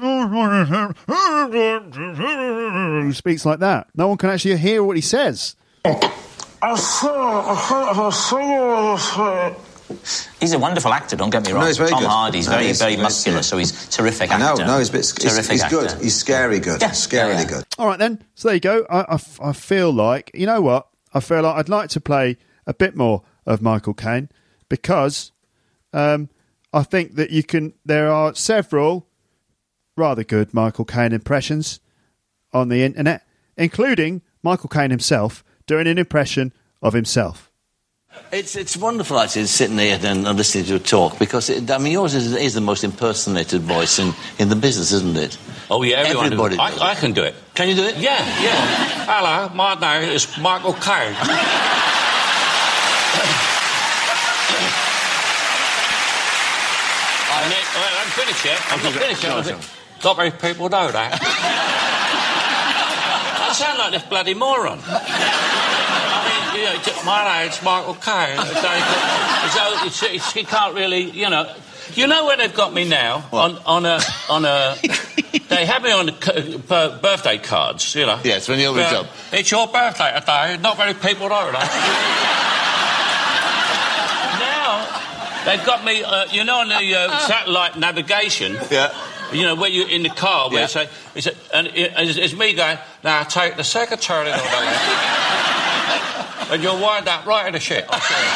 He speaks like that. No one can actually hear what he says. He's a wonderful actor, don't get me wrong. No, he's very Tom good. Hardy's No, very, he's- very he's- muscular, yeah. so he's a terrific actor. no, no, he's, a bit, he's, terrific he's actor. good. He's scary good. Yeah, Scarily yeah, yeah. good. All right, then. So there you go. I, I feel like, you know what? I feel like I'd like to play a bit more of Michael Caine because um, I think that you can. There are several rather good Michael Caine impressions on the internet, including Michael Caine himself doing an impression of himself. It's it's wonderful actually sitting here and and listening to you talk because it, I mean yours is, is the most impersonated voice in, in the business, isn't it? Oh yeah, everyone. Everybody I, does I it. can do it. Can you do it? Yeah, yeah. Hello, my name is Michael Caine. I I'm finished yet. I'm not finished yet. On, Not many people know that. I sound like this bloody moron. I mean, you know, my name's Michael Caine. So, so it's, it's, he can't really, you know. You know where they've got me now on on a on a. they have me on birthday cards, you know. Yes, when you're But job. It's your birthday today. Not many people know that. now they've got me. Uh, you know, on the uh, satellite navigation. Yeah. You know, where you're in the car, where Yeah. you say, it's a, and it, it's, it's me going, now take the second turning on the and you'll wind up right in the shit. I'll tell you.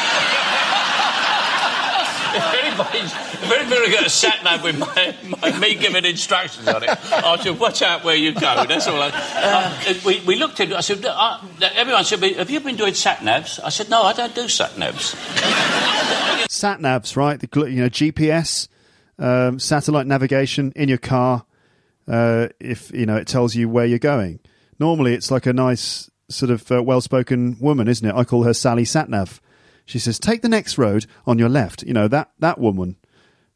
if anybody's, if anybody got a sat nav with my, my, me giving instructions on it, I should watch out where you go. That's all. I, uh, we, we looked at it. I said, uh, everyone said, have you been doing sat navs? I said, no, I don't do sat navs. Sat navs, right? The you know GPS, um, satellite navigation in your car. Uh, if you know it tells you where you're going. Normally, it's like a nice sort of uh, well-spoken woman, isn't it? I call her Sally Satnav. She says, "Take the next road on your left." You know that that woman.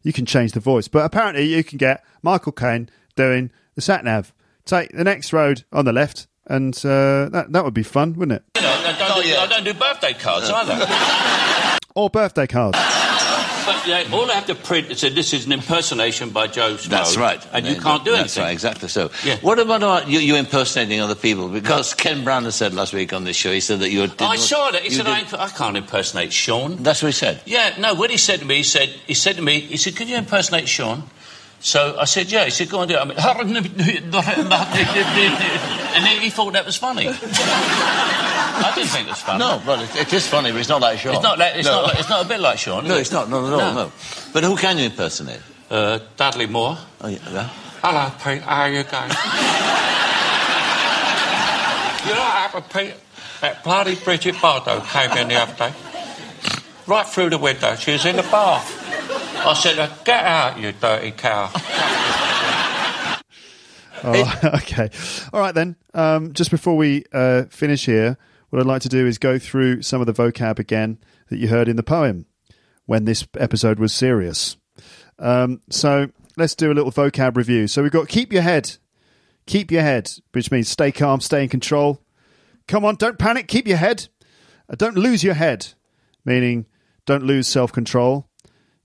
You can change the voice, but apparently you can get Michael Caine doing the satnav. Take the next road on the left, and uh, that that would be fun, wouldn't it? You know, I don't, do, I don't do birthday cards either. Or birthday cards. But yeah, all I have to print is that this is an impersonation by Joe Snow. That's right. And you can't do That's anything. right, exactly so. Yeah. What about uh, you, you impersonating other people? Because Ken Brandon said last week on this show, he said that you did I saw that. He said, did- I, I can't impersonate Sean. That's what he said. Yeah, no, what he said to me, he said, he said to me, he said, could you impersonate Sean? So I said, yeah. He said, go on, do it. I mean, and he, he thought that was funny. I didn't think it was funny. No, but it, it is funny, but it's not like Sean. It's not, like, it's, no. not, like, it's not a bit like Sean. No, is it's not. Not at all. No. No. But who can you impersonate? Uh, Dudley Moore. Oh, yeah. yeah. Hello, Pete. How are you going? you know what happened, Pete? That bloody Brigitte Bardot came in the other day. Right through the window. She was in the bath. I said, get out, you dirty cow. Oh, okay. All right, then. Um, just before we uh, finish here, what I'd like to do is go through some of the vocab again that you heard in the poem when this episode was serious. Um, so let's do a little vocab review. So we've got keep your head. Keep your head, which means stay calm, stay in control. Come on, don't panic, keep your head. Uh, don't lose your head, meaning don't lose self control.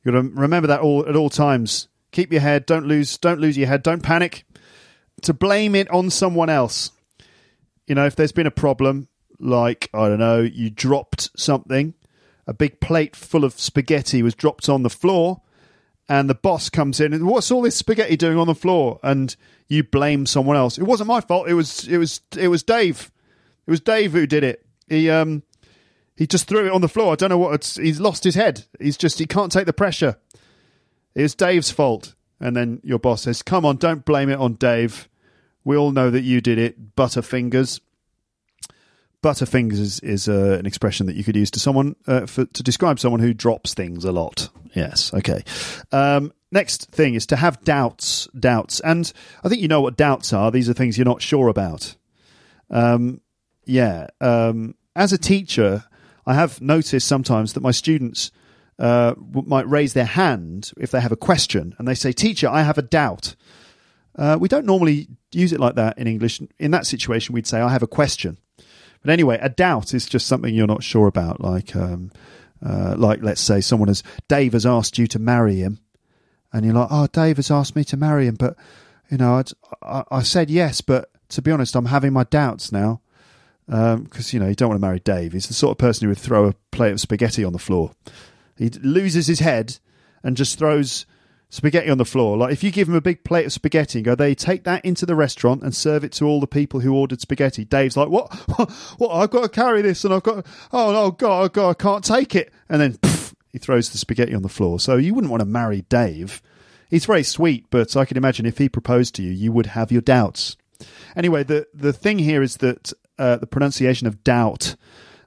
You've got to remember that all at all times. Keep your head, don't lose don't lose your head, don't panic to blame it on someone else. You know, if there's been a problem, like, I don't know, you dropped something, a big plate full of spaghetti was dropped on the floor, and the boss comes in and what's all this spaghetti doing on the floor? And you blame someone else. It wasn't my fault. It was it was it was Dave. It was Dave who did it. He um he just threw it on the floor. I don't know what it's he's lost his head. He's just he can't take the pressure. It's Dave's fault. And then your boss says, Come on, don't blame it on Dave. We all know that you did it, Butterfingers. butterfingers is, is uh, an expression that you could use to someone uh, for, to describe someone who drops things a lot. Yes, okay. Um, next thing is to have doubts. Doubts, and I think you know what doubts are. These are things you're not sure about. Um, yeah. Um, as a teacher, I have noticed sometimes that my students uh, might raise their hand if they have a question, and they say, "Teacher, I have a doubt." Uh, we don't normally use it like that in English. In that situation, we'd say, "I have a question." But anyway, a doubt is just something you're not sure about. Like, um, uh, like let's say someone has Dave has asked you to marry him, and you're like, "Oh, Dave has asked me to marry him," but you know, I, I said yes, but to be honest, I'm having my doubts now Um, because you know you don't want to marry Dave. He's the sort of person who would throw a plate of spaghetti on the floor. He loses his head and just throws spaghetti on the floor. Like if you give him a big plate of spaghetti and go, they take that into the restaurant and serve it to all the people who ordered spaghetti. Dave's like, what? What? I've got to carry this and I've got. Oh no, God, oh, God, I can't take it. And then poof, he throws the spaghetti on the floor. So you wouldn't want to marry Dave. He's very sweet, but I can imagine if he proposed to you, you would have your doubts. Anyway, the the thing here is that uh, the pronunciation of doubt.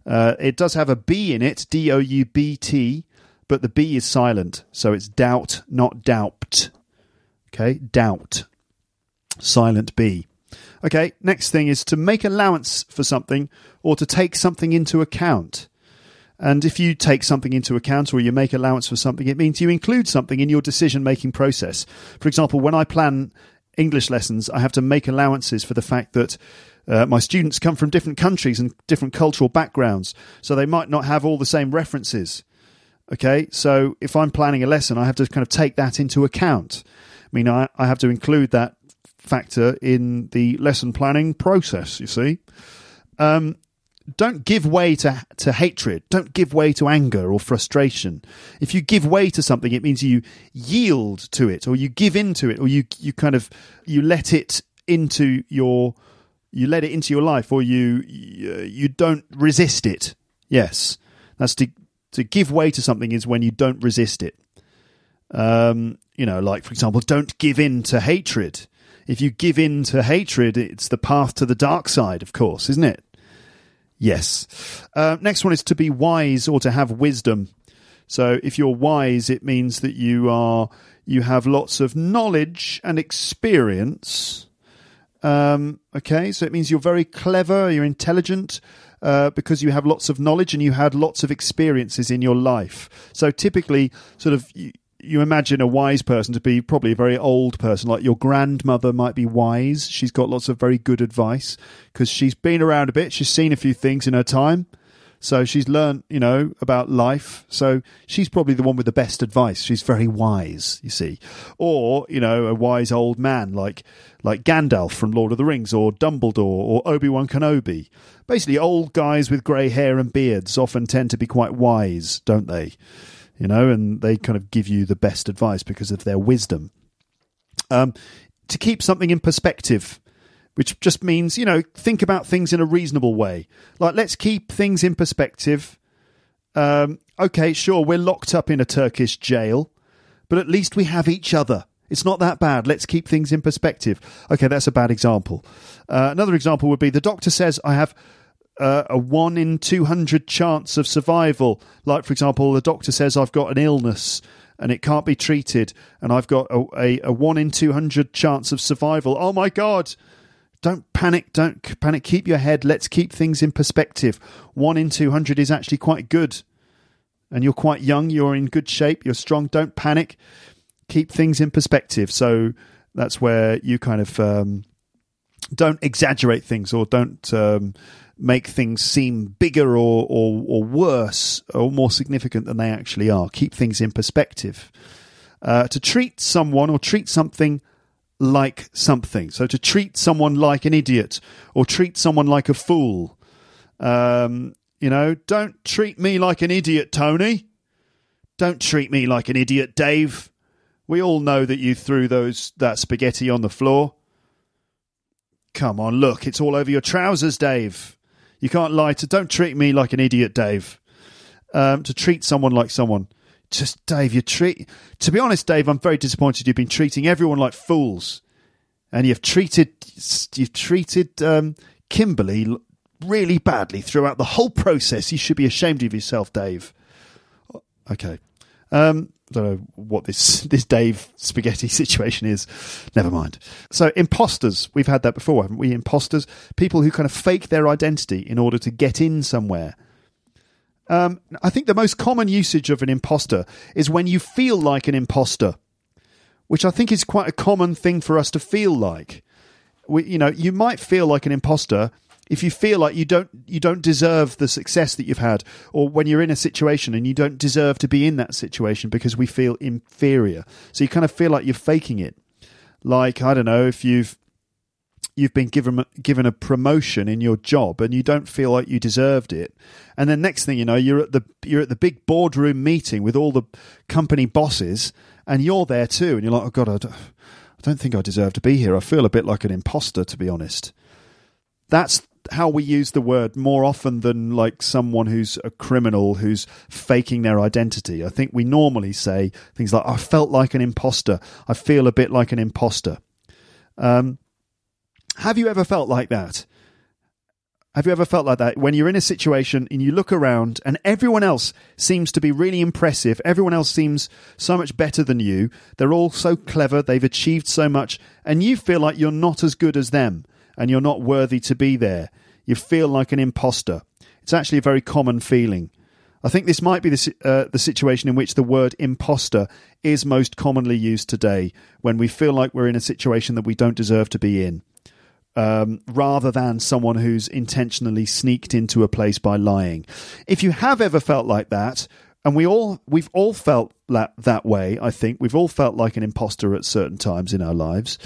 Uh, it does have a B in it, D O U B T, but the B is silent, so it's doubt, not doubt. Okay, doubt. Silent B. Okay, next thing is to make allowance for something or to take something into account. And if you take something into account or you make allowance for something, it means you include something in your decision making process. For example, when I plan English lessons, I have to make allowances for the fact that uh, my students come from different countries and different cultural backgrounds, so they might not have all the same references. Okay, so if I'm planning a lesson, I have to kind of take that into account. I mean, I, I have to include that factor in the lesson planning process, you see. Um, don't give way to to hatred. Don't give way to anger or frustration. If you give way to something, it means you yield to it, or you give into it, or you you kind of you let it into your you let it into your life, or you you, you don't resist it. Yes, that's to to give way to something is when you don't resist it. Um, you know, like for example, don't give in to hatred. If you give in to hatred, it's the path to the dark side, of course, isn't it? Yes. Uh, next one is to be wise or to have wisdom. So if you're wise, it means that you are you have lots of knowledge and experience. Um, okay, so it means you're very clever, you're intelligent. Uh, because you have lots of knowledge and you had lots of experiences in your life. So typically, sort of, you, you imagine a wise person to be probably a very old person, like your grandmother might be wise. She's got lots of very good advice because she's been around a bit. She's seen a few things in her time. So she's learned, you know, about life. So she's probably the one with the best advice. She's very wise, you see. Or, you know, a wise old man like like Gandalf from Lord of the Rings or Dumbledore or Obi-Wan Kenobi. Basically old guys with grey hair and beards often tend to be quite wise, don't they? You know, and they kind of give you the best advice because of their wisdom. Um, to keep something in perspective which just means, you know, think about things in a reasonable way. Like, let's keep things in perspective. Um, okay, sure, we're locked up in a Turkish jail, but at least we have each other. It's not that bad. Let's keep things in perspective. Okay, that's a bad example. Uh, another example would be the doctor says I have uh, a 1 in 200 chance of survival. Like, for example, the doctor says I've got an illness and it can't be treated, and I've got a, a, a 1 in 200 chance of survival. Oh my God! Don't panic. Don't panic. Keep your head. Let's keep things in perspective. One in 200 is actually quite good. And you're quite young. You're in good shape. You're strong. Don't panic. Keep things in perspective. So that's where you kind of um, don't exaggerate things or don't um, make things seem bigger or, or, or worse or more significant than they actually are. Keep things in perspective. Uh, to treat someone or treat something like something. So to treat someone like an idiot or treat someone like a fool. Um, you know, don't treat me like an idiot, Tony. Don't treat me like an idiot, Dave. We all know that you threw those that spaghetti on the floor. Come on, look, it's all over your trousers, Dave. You can't lie to. Don't treat me like an idiot, Dave. Um, to treat someone like someone just Dave, you treat. To be honest, Dave, I'm very disappointed. You've been treating everyone like fools, and you've treated you've treated um, Kimberly really badly throughout the whole process. You should be ashamed of yourself, Dave. Okay. Um, I don't know what this this Dave spaghetti situation is. Never mind. So imposters, we've had that before, haven't we? Imposters, people who kind of fake their identity in order to get in somewhere. Um, I think the most common usage of an imposter is when you feel like an imposter, which I think is quite a common thing for us to feel like. We, you know, you might feel like an imposter if you feel like you don't you don't deserve the success that you've had or when you're in a situation and you don't deserve to be in that situation because we feel inferior so you kind of feel like you're faking it like i don't know if you've you've been given given a promotion in your job and you don't feel like you deserved it and then next thing you know you're at the you're at the big boardroom meeting with all the company bosses and you're there too and you're like oh god I don't, I don't think I deserve to be here I feel a bit like an imposter to be honest that's how we use the word more often than like someone who's a criminal who's faking their identity. I think we normally say things like, I felt like an imposter. I feel a bit like an imposter. Um, have you ever felt like that? Have you ever felt like that when you're in a situation and you look around and everyone else seems to be really impressive? Everyone else seems so much better than you. They're all so clever. They've achieved so much and you feel like you're not as good as them and you're not worthy to be there. You feel like an imposter. It's actually a very common feeling. I think this might be the, uh, the situation in which the word imposter is most commonly used today, when we feel like we're in a situation that we don't deserve to be in, um, rather than someone who's intentionally sneaked into a place by lying. If you have ever felt like that, and we all we've all felt that, that way, I think we've all felt like an imposter at certain times in our lives.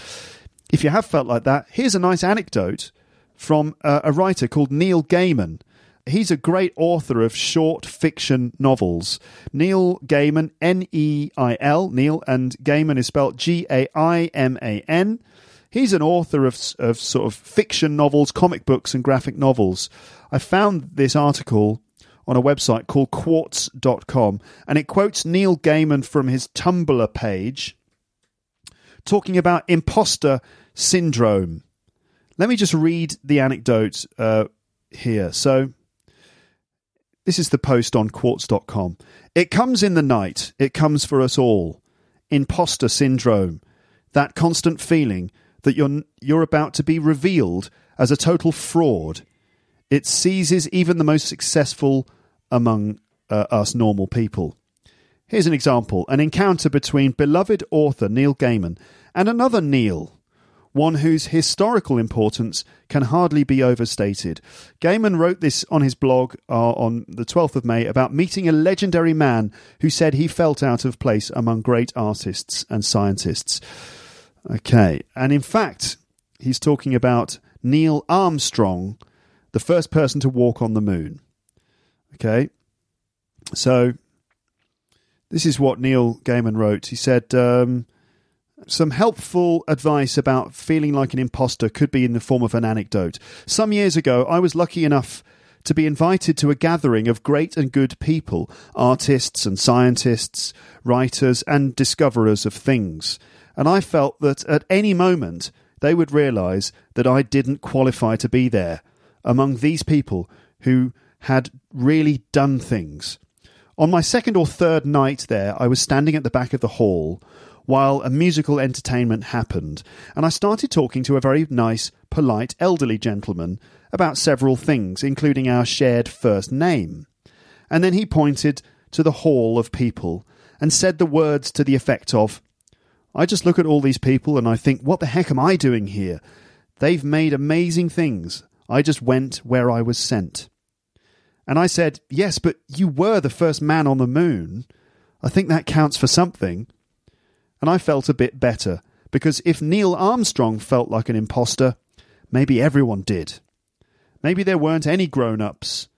If you have felt like that, here's a nice anecdote from uh, a writer called Neil Gaiman. He's a great author of short fiction novels. Neil Gaiman, N E I L, Neil, and Gaiman is spelled G A I M A N. He's an author of, of sort of fiction novels, comic books, and graphic novels. I found this article on a website called quartz.com, and it quotes Neil Gaiman from his Tumblr page talking about imposter syndrome. Let me just read the anecdote uh, here. So, this is the post on quartz.com. It comes in the night, it comes for us all. Imposter syndrome, that constant feeling that you're, you're about to be revealed as a total fraud. It seizes even the most successful among uh, us normal people. Here's an example an encounter between beloved author Neil Gaiman and another Neil one whose historical importance can hardly be overstated. Gaiman wrote this on his blog uh, on the 12th of May about meeting a legendary man who said he felt out of place among great artists and scientists. Okay, and in fact, he's talking about Neil Armstrong, the first person to walk on the moon. Okay, so this is what Neil Gaiman wrote. He said, um, some helpful advice about feeling like an imposter could be in the form of an anecdote. Some years ago, I was lucky enough to be invited to a gathering of great and good people, artists and scientists, writers and discoverers of things. And I felt that at any moment they would realize that I didn't qualify to be there among these people who had really done things. On my second or third night there, I was standing at the back of the hall while a musical entertainment happened, and I started talking to a very nice, polite, elderly gentleman about several things, including our shared first name. And then he pointed to the hall of people and said the words to the effect of, I just look at all these people and I think, what the heck am I doing here? They've made amazing things. I just went where I was sent. And I said, Yes, but you were the first man on the moon. I think that counts for something and I felt a bit better, because if Neil Armstrong felt like an imposter, maybe everyone did. Maybe there weren't any grown ups,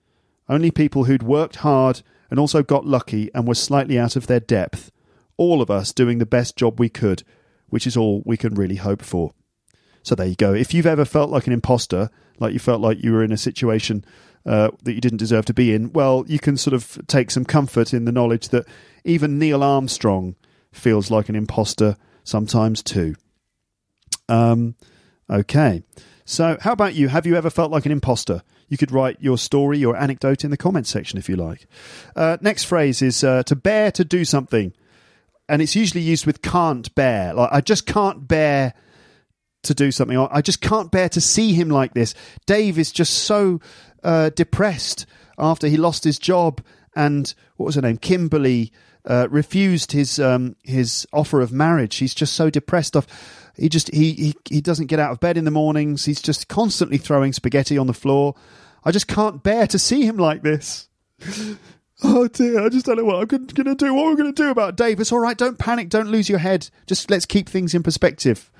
only people who'd worked hard and also got lucky and were slightly out of their depth, all of us doing the best job we could, which is all we can really hope for. So there you go. If you've ever felt like an imposter, like you felt like you were in a situation uh, that you didn't deserve to be in, well, you can sort of take some comfort in the knowledge that even Neil Armstrong feels like an imposter sometimes too. Um, okay, So, how about you? Have you ever felt like an imposter? You could write your story, your anecdote in the comments section if you like. Uh, next phrase is uh, to bear to do something. And it's usually used with can't bear. Like, I just can't bear to do something. I just can't bear to see him like this. Dave is just so uh, depressed after he lost his job and what was her name? Kimberly uh, refused his um, his offer of marriage. He's just so depressed off. He just he, he he doesn't get out of bed in the mornings. He's just constantly throwing spaghetti on the floor. I just can't bear to see him like this. Oh dear, I just don't know what I'm going to do. What are we're going to do about Dave? It's all right. Don't panic. Don't lose your head. Just let's keep things in perspective.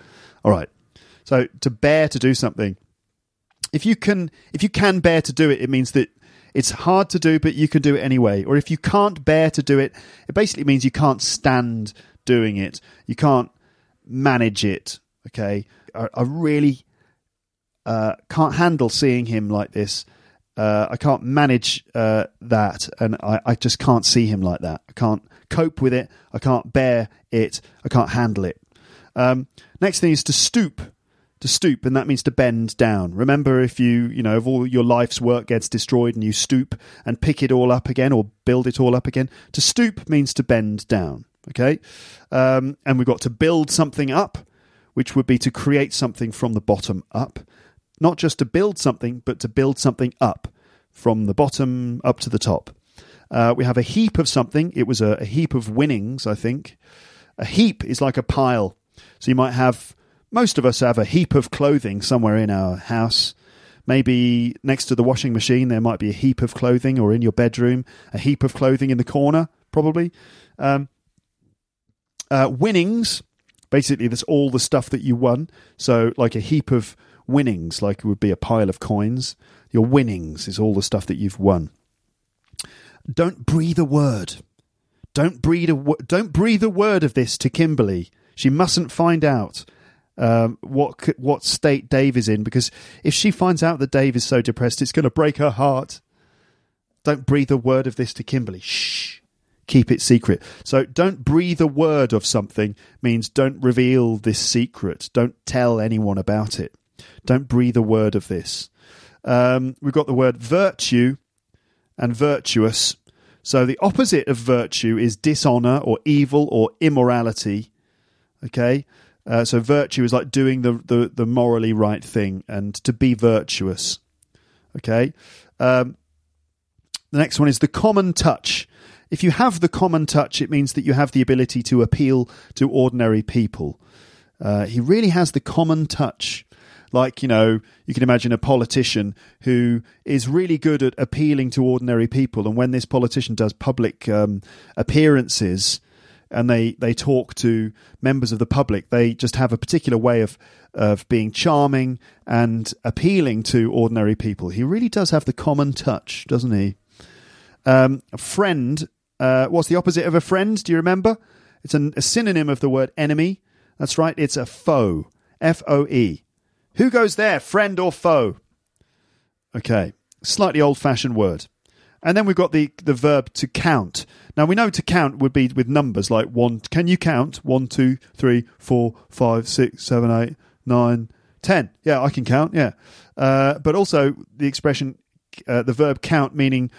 All right. So to bear to do something, if you can, if you can bear to do it, it means that it's hard to do, but you can do it anyway. Or if you can't bear to do it, it basically means you can't stand doing it. You can't manage it. Okay. I, I really uh, can't handle seeing him like this. Uh, I can't manage uh, that, and I, I just can't see him like that. I can't cope with it. I can't bear it. I can't handle it. Um, next thing is to stoop. To stoop, and that means to bend down. Remember, if you, you know, if all your life's work gets destroyed and you stoop and pick it all up again or build it all up again, to stoop means to bend down. Okay? Um, and we've got to build something up, which would be to create something from the bottom up not just to build something, but to build something up from the bottom up to the top. Uh, we have a heap of something. It was a, a, heap of winnings, I think. A heap is like a pile. So you might have, most of us have a heap of clothing somewhere in our house. Maybe next to the washing machine, there might be a heap of clothing, or in your bedroom, a heap of clothing in the corner, probably. Um, uh, winnings, basically, that's all the stuff that you won. So, like a heap of winnings, like it would be a pile of coins. Your winnings is all the stuff that you've won. Don't breathe a word. Don't breathe a don't breathe a word of this to Kimberly. She mustn't find out um, what what state Dave is in because if she finds out that Dave is so depressed, it's going to break her heart. Don't breathe a word of this to Kimberly. Shh. Keep it secret. So don't breathe a word of something means don't reveal this secret. Don't tell anyone about it. Don't breathe a word of this. Um, we've got the word virtue and virtuous. So the opposite of virtue is dishonor or evil or immorality. Okay? Uh, so virtue is like doing the, the, the, morally right thing and to be virtuous. Okay? Um, the next one is the common touch. If you have the common touch, it means that you have the ability to appeal to ordinary people. Uh, he really has the common touch like you know you can imagine a politician who is really good at appealing to ordinary people. And when this politician does public um, appearances and they they talk to members of the public they just have a particular way of of being charming and appealing to ordinary people. He really does have the common touch doesn't he? Um, a friend uh, what's the opposite of a friend? Do you remember? It's an, a synonym of the word enemy. That's right. It's a foe. F-o-e who goes there, friend or foe? Okay, slightly old fashioned word. And then we've got the, the verb to count. Now we know to count would be with numbers like one. Can you count? One, two, three, four, five, six, seven, eight, nine, ten. Yeah, I can count. Yeah. Uh, but also the expression, uh, the verb count meaning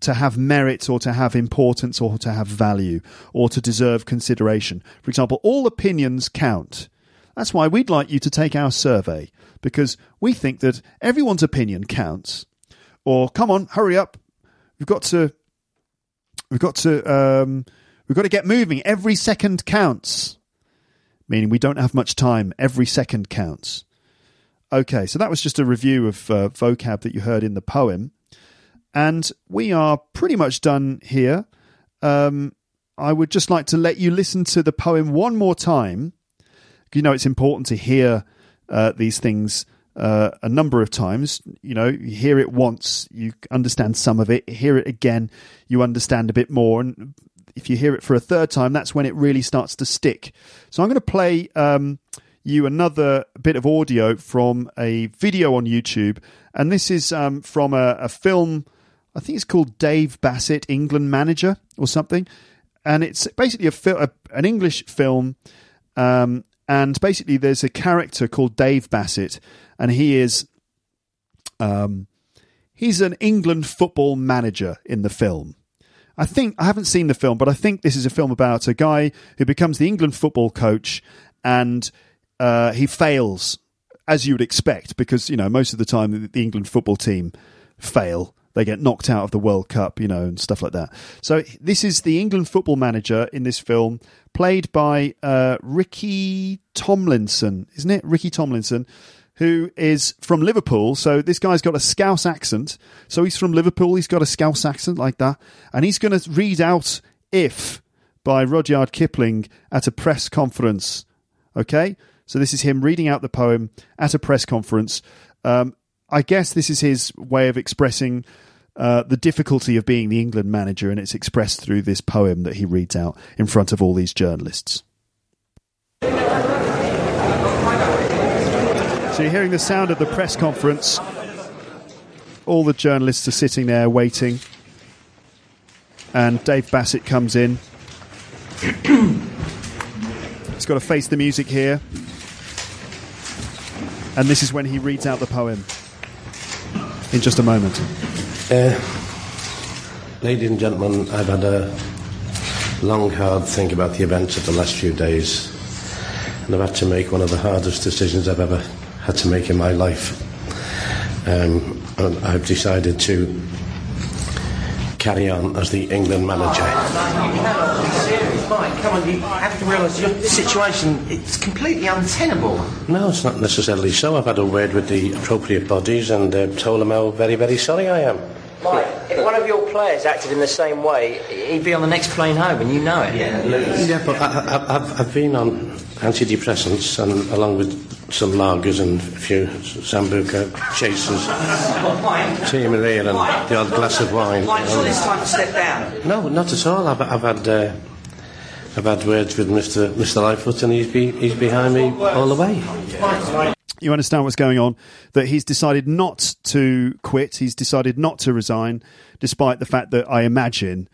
to have merit or to have importance or to have value or to deserve consideration. For example, all opinions count. That's why we'd like you to take our survey, because we think that everyone's opinion counts. Or, come on, hurry up. We've got to. We've got to. Um, we've got to get moving. Every second counts. Meaning we don't have much time. Every second counts. Okay, so that was just a review of uh, vocab that you heard in the poem. And we are pretty much done here. Um, I would just like to let you listen to the poem one more time you know it's important to hear uh, these things uh, a number of times. You know, you hear it once, you understand some of it. Hear it again, you understand a bit more. And if you hear it for a third time, that's when it really starts to stick. So I'm going to play um, you another bit of audio from a video on YouTube, and this is um, from a, a film. I think it's called Dave Bassett, England Manager, or something. And it's basically a, fil- a an English film um, and basically there's a character called Dave Bassett, and he is, um, he's an England football manager in the film. I think I haven't seen the film, but I think this is a film about a guy who becomes the England football coach, and uh, he fails as you would expect, because you know most of the time the- England football team fail. They get knocked out of the World Cup, you know, and stuff like that. So this is the England football manager in this film, played by uh, Ricky Tomlinson, isn't it? Ricky Tomlinson, who is from Liverpool. So this guy's got a Scouse accent. So he's from Liverpool. He's got a Scouse accent like that, and he's going to read out "If" by Rudyard Kipling at a press conference. Okay, so this is him reading out the poem at a press conference. Um, I guess this is his way of expressing uh, the difficulty of being the England manager, and it's expressed through this poem that he reads out in front of all these journalists. So you're hearing the sound of the press conference. All the journalists are sitting there waiting, and Dave Bassett comes in. He's got to face the music here. And this is when he reads out the poem. In just a moment. Uh, ladies and gentlemen, I've had a long, hard think about the events of the last few days, and I've had to make one of the hardest decisions I've ever had to make in my life. Um, and I've decided to carry on as the England manager. You cannot be serious, Mike. Come on, you have to realise your situation, it's completely untenable. No, it's not necessarily so. I've had a word with the appropriate bodies and uh, told them how very, very sorry I am. Mike, if one of your players acted in the same way, he'd be on the next plane home, and you know it. Yeah, but I, I, I've, I've been on antidepressants and along with some lagers and a few Sambuca chasers, Mike, Tia Maria and the odd glass of wine. Mike, surely it's time to step down. No, not at all. I've, I've had uh, I've had words with Mr. Mr. Lightfoot and he's be, he's behind me all the way. You understand what's going on? That he's decided not to quit. He's decided not to resign, despite the fact that I imagine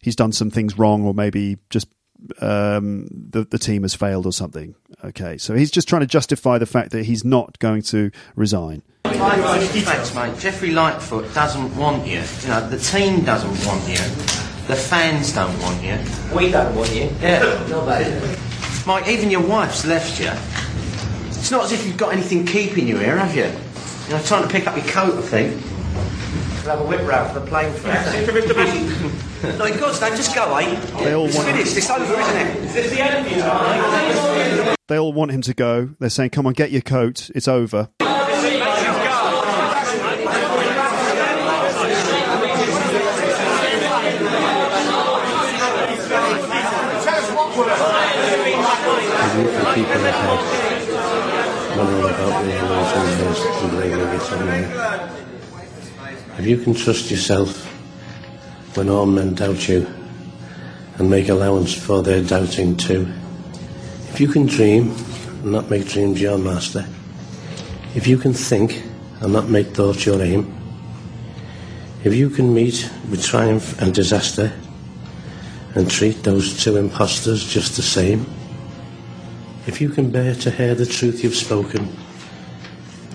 he's done some things wrong, or maybe just um, the the team has failed or something. Okay, so he's just trying to justify the fact that he's not going to resign. Thanks, mate. Jeffrey Lightfoot doesn't want you. You know, the team doesn't want you. The fans don't want you. We don't want you. Yeah. Not bad. Mike, even your wife's left you. It's not as if you've got anything keeping you here, have you? You know, time to pick up your coat, I think. We'll have a whip round for the plane for us. no, in God's name, just go, eh? They all it's want- finished. It's over, isn't it? Is this the end of you, They all want him to go. They're saying, "Come on, get your coat. It's over." There's little people ahead, wondering about me and. If you can trust yourself when all men doubt you and make allowance for their doubting too. If you can dream and not make dreams your master. If you can think and not make thoughts your aim. If you can meet with triumph and disaster and treat those two impostors just the same. If you can bear to hear the truth you've spoken,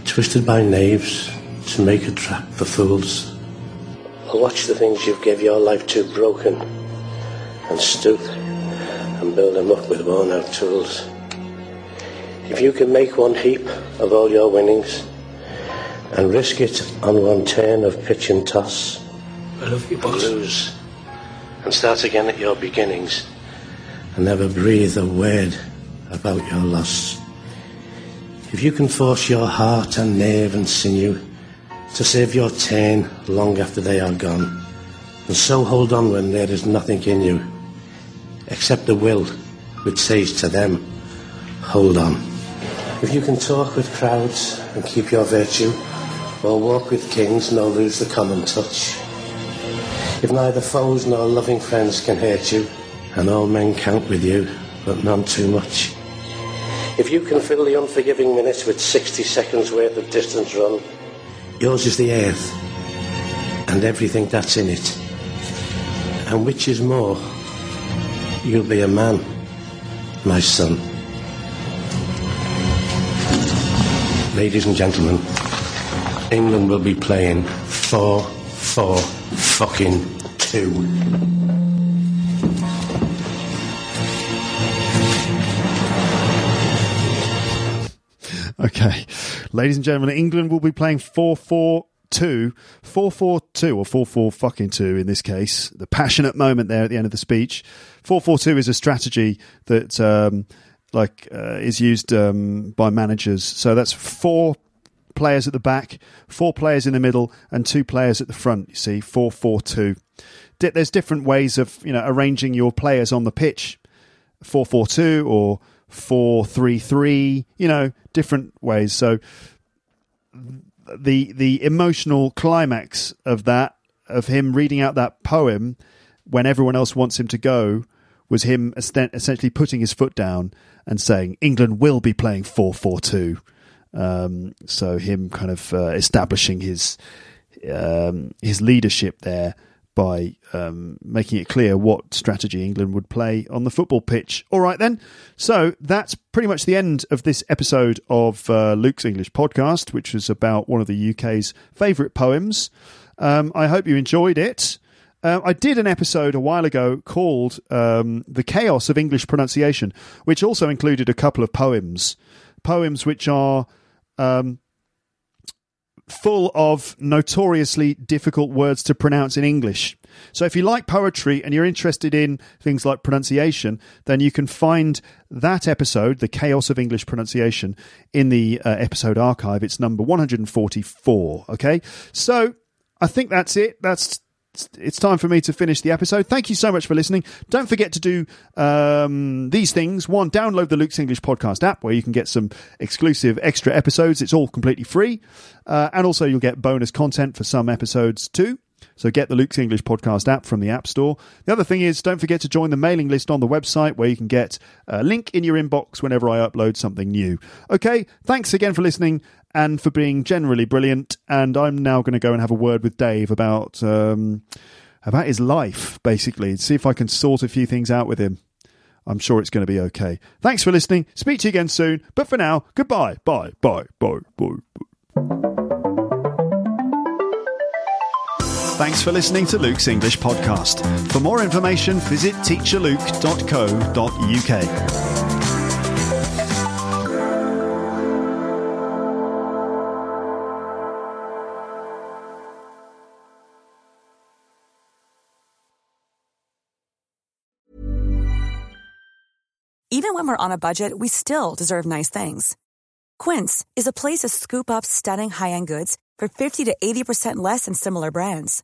twisted by knaves to make a trap for fools. I'll watch the things you've gave your life to broken and stoop and build them up with worn out tools. If you can make one heap of all your winnings and risk it on one turn of pitch and toss, I love you, and lose and start again at your beginnings and never breathe a word about your loss. If you can force your heart and nerve and sinew to save your turn long after they are gone, and so hold on when there is nothing in you except the will which says to them, hold on. If you can talk with crowds and keep your virtue, or walk with kings nor lose the common touch, if neither foes nor loving friends can hurt you, and all men count with you, but none too much. If you can fill the unforgiving minutes with 60 seconds worth of distance run, yours is the earth, and everything that's in it. And which is more, you'll be a man, my son. Ladies and gentlemen, England will be playing 4 4 fucking 2. Okay. Ladies and gentlemen, England will be playing 4 4 2. 4 4 2, or 4 4 fucking 2 in this case. The passionate moment there at the end of the speech. 4 4 2 is a strategy that. Um, like uh, is used um, by managers. So that's four players at the back, four players in the middle, and two players at the front. You see, four four two. There's different ways of you know arranging your players on the pitch, four four two or four three three. You know, different ways. So the the emotional climax of that of him reading out that poem when everyone else wants him to go was him essentially putting his foot down and saying England will be playing 4-4-2 um, so him kind of uh, establishing his um, his leadership there by um, making it clear what strategy England would play on the football pitch. All right, then. So that's pretty much the end of this episode of uh, Luke's English podcast, which was about one of the UK's favourite poems. Um, I hope you enjoyed it. Uh, I did an episode a while ago called um, The Chaos of English Pronunciation, which also included a couple of poems. Poems which are um, full of notoriously difficult words to pronounce in English. So if you like poetry and you're interested in things like pronunciation, then you can find that episode, The Chaos of English Pronunciation, in the uh, episode archive. It's number 144. Okay. So I think that's it. That's it's time for me to finish the episode. Thank you so much for listening. Don't forget to do um, these things. One, download the Luke's English Podcast app where you can get some exclusive extra episodes. It's all completely free. Uh, and also, you'll get bonus content for some episodes too. So get the Luke's English Podcast app from the App Store. The other thing is, don't forget to join the mailing list on the website where you can get a link in your inbox whenever I upload something new. Okay, thanks again for listening and for being generally brilliant. And I'm now going to go and have a word with Dave about um, about his life, basically, and see if I can sort a few things out with him. I'm sure it's going to be okay. Thanks for listening. Speak to you again soon. But for now, goodbye. Bye. Bye. Bye. Bye. Thanks for listening to Luke's English Podcast. For more information, visit teacherluke.co.uk. Even when we're on a budget, we still deserve nice things. Quince is a place to scoop up stunning high-end goods for 50 to 80% less than similar brands.